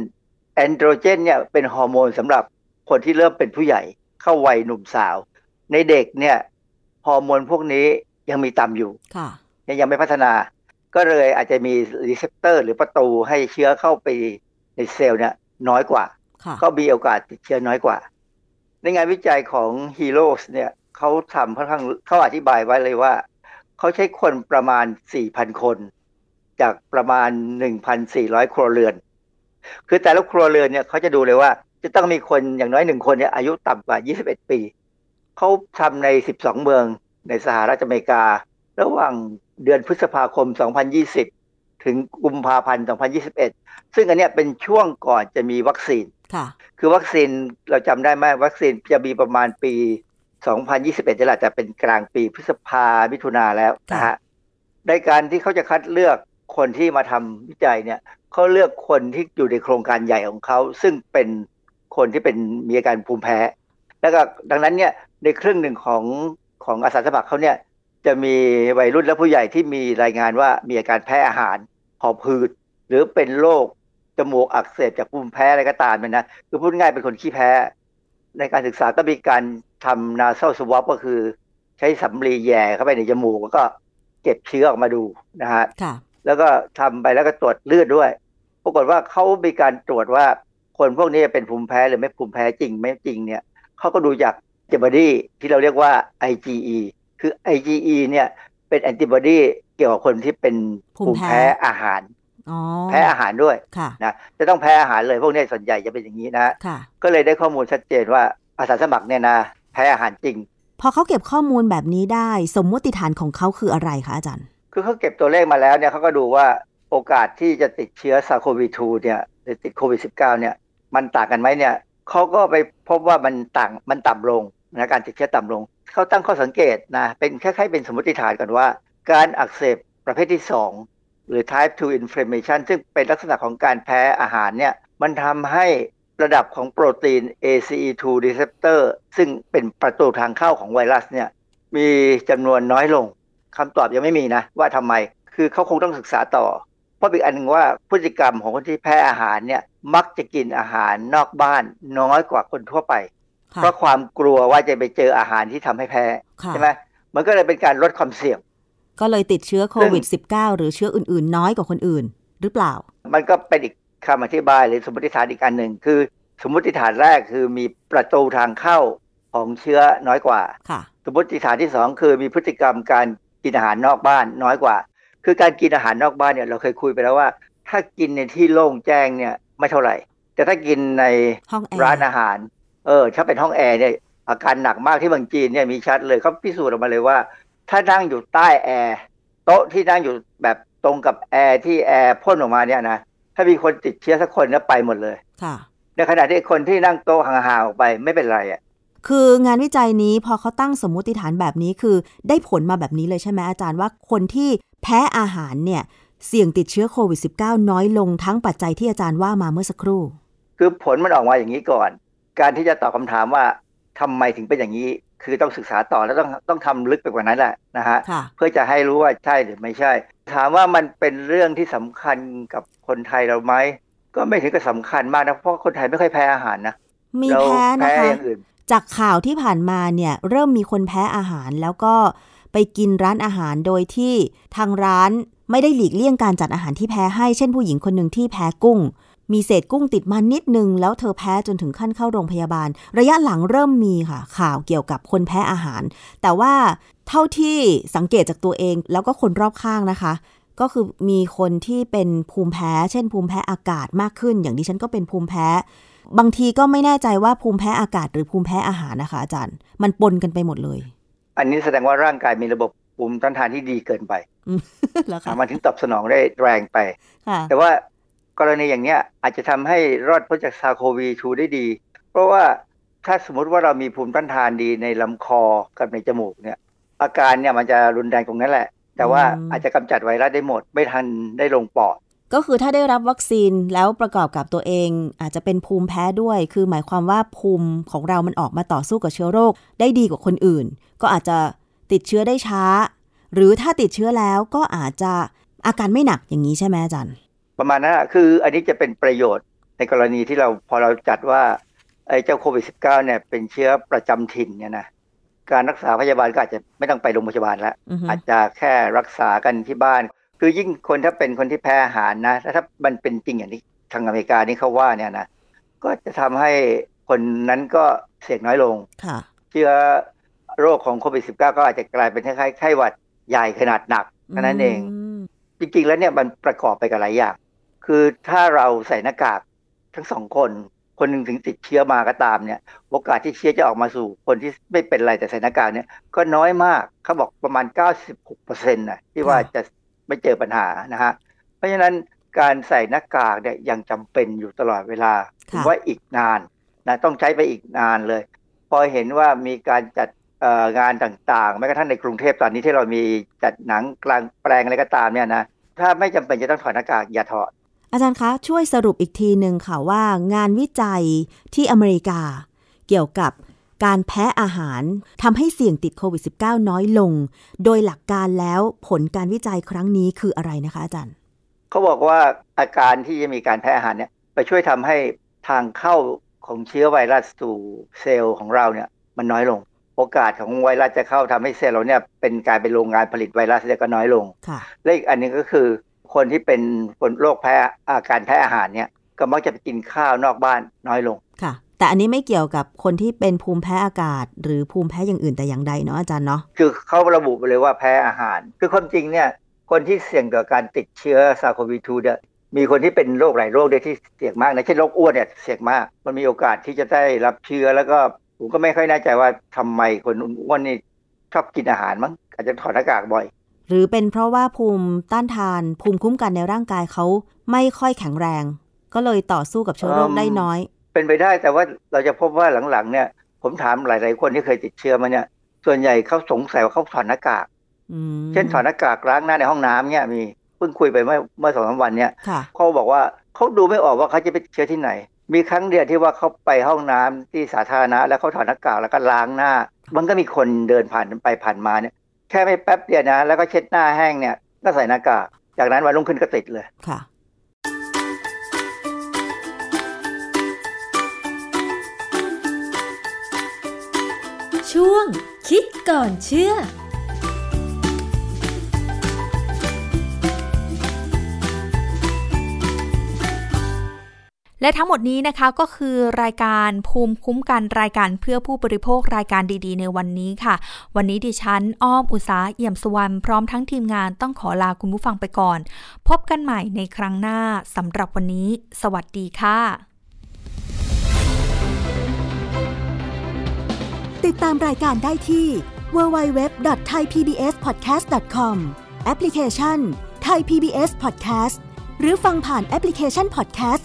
แอนโดรเจนเนี่ยเป็นฮอร์โมนสำหรับคนที่เริ่มเป็นผู้ใหญ่เข้าวัยหนุ่มสาว ในเด็กเนี่ยฮอร์โมนพวกนี้ยังมีต่ำอยู่ยังยังไม่พัฒนา ก็เลยอาจจะมี receptor หรือประตูให้เชื้อเข้าไปในเซลล์เนี่ยน้อยกว่า ก็มีโอกาสติดเชื้อน้อยกว่า ในงานวิจัยของ Heroes เนี่ยเขาทำค่อนข้างเขาอธิบายไว้เลยว่า เขาใช้คนประมาณ 4,000 คน จากประมาณ 1,400 ครัวเรือน คือแต่ละครัวเรือนเนี่ยเขาจะดูเลยว่า จะต้องมีคนอย่างน้อยหนึ่งคนเนี่ยอายุต่ำกว่า 21 ปี เขาทำใน 12 เมืองในสหรัฐอเมริกา ระหว่าง เดือนพฤษภาคม 2020 ถึงกุมภาพันธ์ 2021 ซึ่งอันนี้เป็นช่วงก่อนจะมีวัคซีนคือวัคซีนเราจำได้ไหมวัคซีนจะมีประมาณปี 2021นี่แหละจะเป็นกลางปีพฤษภามิถุนาแล้วนะฮะในการที่เขาจะคัดเลือกคนที่มาทำวิจัยเนี่ยเขาเลือกคนที่อยู่ในโครงการใหญ่ของเขาซึ่งเป็นคนที่เป็นมีอาการภูมิแพ้ แล้วก็ดังนั้นเนี่ยในครึ่งหนึ่งของของอาสาสมัครเขาเนี่ย จะมีวัยรุ่นและผู้ใหญ่ที่มีรายงานว่ามีอาการแพ้อาหารหอบหืด หรือเป็นโรคจมูกอักเสบจากภูมิแพ้อะไรก็ตามเนี่ยนะคือพูดง่ายเป็นคนขี้แพ้ ในการศึกษาก็มีการทำนาเซลสวอปก็คือ ใช้สำลีแย่เข้าไปในจมูกแล้วก็เก็บเชื้อออกมาดูนะฮะแล้วก็ทำไปแล้วก็ตรวจเลือดด้วย ปรากฏว่าเขามีการตรวจว่าคนพวกนี้เป็นภูมิแพ้หรือไม่ภูมิแพ้จริงไม่จริงเนี่ยเขาก็ดูจากแอนติบอดีที่เราเรียกว่า IgE คือ IgE เนี่ยเป็นแอนติบอดีเกี่ยวกับคนที่เป็นภูมิแพ้อาหารแพ้อาหารด้วยนะจะต้องแพ้อาหารเลยพวกนี้ส่วนใหญ่จะเป็นอย่างนี้นะก็เลยได้ข้อมูลชัดเจนว่าอาสาสมัครเนี่ยนะแพ้อาหารจริง พอเขาเก็บข้อมูลแบบนี้ได้สมมติฐานของเขาคืออะไรคะอาจารย์ คือเขาเก็บตัวเลขมาแล้วเนี่ยเขาก็ดูว่าโอกาสที่จะติดเชื้อซาโควิด2เนี่ยหรือติดโควิด -19 เนี่ยมันต่างกันไหมเนี่ยเขาก็ไปพบว่ามันต่างมันต่ำลง นะการติดเชื้อต่ำลง เขาตั้งข้อสังเกตนะเป็นคล้ายๆเป็นสมมติฐานกันว่า การอักเสบประเภทที่ 2 หรือ type 2 inflammation ซึ่งเป็นลักษณะของการแพ้อาหารเนี่ยมันทำให้ระดับของโปรตีน ACE2 receptor ซึ่งเป็นประตูทางเข้าของไวรัสเนี่ยมีจำนวนน้อยลงคำตอบยังไม่มีนะ ว่าทำไมคือเขาคงต้องศึกษาต่อ เพบอีกอันหนึ่งว่าพฤติกรรมของคนที่แพ้อาหารเนี่ยมักจะกินอาหารนอกบ้านน้อยกว่าคนทั่วไป เพราะความกลัวว่าจะไปเจออาหารที่ทำให้แพ้ใช่ไหมมันก็เลยเป็นการลดความเสี่ยง ก็เลยติดเชื้อโควิด -19 หรือเชื้ออื่น ๆ น้อยกว่าคนอื่น หรือเปล่า มันก็เป็นอีกคำอธิบายหรือสมมติฐานอีกอันหนึ่งคือ สมมติฐานแรกคือมีประตูทางเข้าของเชื้อน้อยกว่าค่ะสมมติฐานที่สองคือมีพฤติกรรมการกินอาหารนอกบ้านน้อยกว่า คือการกินอาหารนอกบ้านเนี่ยเราเคยคุยไปแล้วว่า ถ้ากินในที่โล่งแจ้งเนี่ยไม่เท่าไหร่ แต่ถ้ากินในร้านอาหาร เออถ้าเป็นห้องแอร์เนี่ยอาการหนักมากที่บางจีนเนี่ยมีชัดเลยเขาพิสูจน์ออกมาเลยว่า ถ้านั่งอยู่ใต้แอร์โต๊ะที่นั่งอยู่แบบตรงกับแอร์ที่แอร์พ่นออกมาเนี่ยนะถ้ามีคนติดเชื้อสักคนเนี่ยไปหมดเลยค่ะในขณะที่คนที่นั่งโต๊ะห่างๆออกไปไม่เป็นไรอะคืองานวิจัยนี้พอเขาตั้งสมมุติฐานแบบนี้คือได้ผลมาแบบนี้เลยใช่ไหมอาจารย์ว่าคนที่แพ้อาหารเนี่ยเสี่ยงติดเชื้อโควิด -19 น้อยลงทั้งปัจจัยที่อาจารย์ว่ามาเมื่อสักครู่ คือผลมันออกมาอย่างนี้ก่อน การที่จะตอบคาถามว่าทำไมถึงเป็นอย่างนี้ คือต้องศึกษาต่อแล้วต้องต้องทำลึกไปกว่านั้นแหละนะฮะเพื่อจะให้รู้ว่าใช่หรือไม่ใช่ ถามว่ามันเป็นเรื่องที่สำคัญกับคนไทยเราไหมก็ไม่ถึงกับสำคัญมากนะเพราะคนไทยไม่ค่อยแพ้อาหารนะมีแพ้นะคะจากข่าวที่ผ่านมาเนี่ยเริ่มมีคนแพ้อาหารแล้วก็ไปกินร้านอาหารโดยที่ทางร้านไม่ได้หลีกเลี่ยงการจัดอาหารที่แพ้ให้ เช่นผู้หญิงคนหนึ่งที่แพ้กุ้ง มีเศษกุ้งติดมานิดนึง แล้วเธอแพ้จนถึงขั้นเข้าโรงพยาบาล ระยะหลังเริ่มมีค่ะ ข่าวเกี่ยวกับคนแพ้อาหาร แต่ว่าเท่าที่สังเกตจากตัวเองแล้วก็คนรอบข้างนะคะ ก็คือมีคนที่เป็นภูมิแพ้ เช่น ภูมิแพ้อากาศมากขึ้น อย่างดิฉันก็เป็นภูมิแพ้ บางทีก็ไม่แน่ใจว่าภูมิแพ้อากาศหรือภูมิแพ้อาหารนะคะ อาจารย์ มันปนกันไปหมดเลย อันนี้แสดงว่าร่างกายมีระบบภูมิต้านทานที่ดีเกินไปแล้วค่ะมันถึงตอบสนองได้แรงไป แต่ว่า กรณีอย่างเนี้ยอาจจะทำให้รอดพ้นจากซาโควีทูได้ดี เพราะว่าถ้าสมมติว่าเรามีภูมิต้านทานดีในลำคอกับในจมูกเนี่ยอาการเนี่ยมันจะรุนแรงตรงนั้นแหละ แต่ว่าอาจจะกำจัดไวรัสได้หมด ไม่ทันได้ลงปอดก็คือถ้าได้รับวัคซีนแล้วประกอบกับตัวเอง อาจจะเป็นภูมิแพ้ด้วย คือหมายความว่าภูมิของเรามันออกมาต่อสู้กับเชื้อโรค ได้ดีกว่าคนอื่น ก็อาจจะติดเชื้อได้ช้า หรือถ้าติดเชื้อแล้วก็อาจจะอาการไม่หนักอย่างนี้ใช่ไหมอาจารย์ ประมาณนั้นคืออันนี้จะเป็นประโยชน์ในกรณีที่เราพอเราจัดว่าไอ้เจ้าโควิด -19 เนี่ยเป็นเชื้อประจำถิ่นเนี่ยนะการรักษาพยาบาลก็อาจจะไม่ต้องไปโรงพยาบาลแล้ว อาจจะแค่รักษากันที่บ้าน คือยิ่งคนถ้าเป็นคนที่แพ้อาหารนะถ้ามันเป็นจริงอย่างที่ทางอเมริกานี่เขาว่าเนี่ยนะก็จะทำให้คนนั้นก็เสี่ยงน้อยลงเชื้อโรคของโควิด -19 ก็อาจจะกลายเป็นคล้ายๆไข้หวัดใหญ่ขนาดหนักนั้นเอง จริงๆแล้วเนี่ยมันประกอบไปกับหลายอย่าง คือถ้าเราใส่หน้ากากทั้งสองคนคนหนึ่งถึงติดเชื้อมาก็ตามเนี่ย โอกาสที่เชื้อจะออกมาสู่คนที่ไม่เป็นไรแต่ใส่หน้ากากเนี่ยก็น้อยมากเขาบอกประมาณ 96%นะที่ว่าจะไม่เจอปัญหานะฮะเพราะฉะนั้นการใส่หน้ากากเนี่ยยังจำเป็นอยู่ตลอดเวลาถือว่าอีกนานนะต้องใช้ไปอีกนานเลย พอเห็นว่ามีการจัดงานต่างๆแม้กระทั่งในกรุงเทพตอนนี้ที่เรามีจัดหนังกลางแปลงอะไรก็ตามเนี่ยนะถ้าไม่จำเป็นจะต้องถอดหน้ากากอย่าถอด อาจารย์คะช่วยสรุปอีกทีหนึ่งค่ะว่างานวิจัยที่อเมริกา เกี่ยวกับการแพ้อาหารทำให้เสี่ยงติดโควิด -19 น้อยลง โดยหลักการแล้วผลการวิจัยครั้งนี้คืออะไรนะคะอาจารย์เขาบอกว่าอาการที่จะมีการแพ้อาหารเนี่ยไปช่วยทำให้ทางเข้าของเชื้อไวรัสสู่เซลล์ของเราเนี่ยมันน้อยลง โอกาสของไวรัสจะเข้าทำให้เซลล์เราเนี่ยเป็นการเป็นโรงงานผลิตไวรัสเนี่ยก็น้อยลง และอีกอันนึงก็คือ คนที่เป็นคนโรคแพ้อาการแพ้อาหารเนี่ยก็มักจะไปกินข้าวนอกบ้านน้อยลงค่ะ แต่อันนี้ไม่เกี่ยวกับคนที่เป็นภูมิแพ้อากาศ หรือภูมิแพ้อย่างอื่นแต่อย่างใดเนาะอาจารย์เนาะคือเขาระบุไปเลยว่าแพ้อาหาร คือความจริงเนี่ยคนที่เสี่ยงต่อการติดเชื้อซาโควี2เนี่ยมีคนที่เป็นโรคหลายโรคด้วยที่เสี่ยงมากนะเช่นโรคอ้วนเนี่ยเสี่ยงมาก มันมีโอกาสที่จะได้รับเชื้อแล้วก็ผมก็ไม่ค่อยแน่ใจว่าทำไมคนอ้วนนี่ชอบกินอาหารมั้งอาจจะถอดหน้ากากบ่อย หรือเป็นเพราะว่าภูมิต้านทาน ภูมิคุ้มกันในร่างกายเขาไม่ค่อยแข็งแรง ก็เลยต่อสู้กับเชื้อโรคได้น้อย เป็นไปได้แต่ว่าเราจะพบว่าหลังๆ เนี่ย ผมถามหลาย ๆ คนที่เคยติดเชื้อมาเนี่ย ส่วนใหญ่เขาสงสัยว่าเขาถอดหน้ากากเช่นถอดหน้ากากล้างหน้าในห้องน้ำเนี่ยมีเพิ่งคุยไปเมื่อเมื่อสองสาวันเนี่ยเขาบอกว่าเขาดูไม่ออกว่าเขาจะไปเชื้อที่ไหน มีครั้งเดียวที่ว่าเขาไปห้องน้ำที่สาธารณะ แล้วเขาถอดหน้ากากแล้วก็ล้างหน้า มันก็มีคนเดินผ่านไปผ่านมาเนี่ย แค่ไม่แป๊บเดียวนะ แล้วก็เช็ดหน้าแห้งเนี่ยก็ใส่หน้ากาก จากนั้นวันรุ่งขึ้นก็ติดเลยค่ะ ช่วงคิดก่อนเชื่อ และทั้งหมดนี้นะคะก็คือรายการภูมิคุ้มกันรายการเพื่อผู้บริโภครายการดีๆ ในวันนี้ค่ะ วันนี้ดิฉันอ้อมอุตสาเอี่ยมสุวรรณพร้อมทั้งทีมงานต้องขอลาคุณผู้ฟังไปก่อน พบกันใหม่ในครั้งหน้าสำหรับวันนี้ สวัสดีค่ะ ติดตามรายการได้ที่ www.thaipbspodcast.com แอปพลิเคชัน Thai PBS Podcast หรือฟังผ่านแอปพลิเคชัน Podcast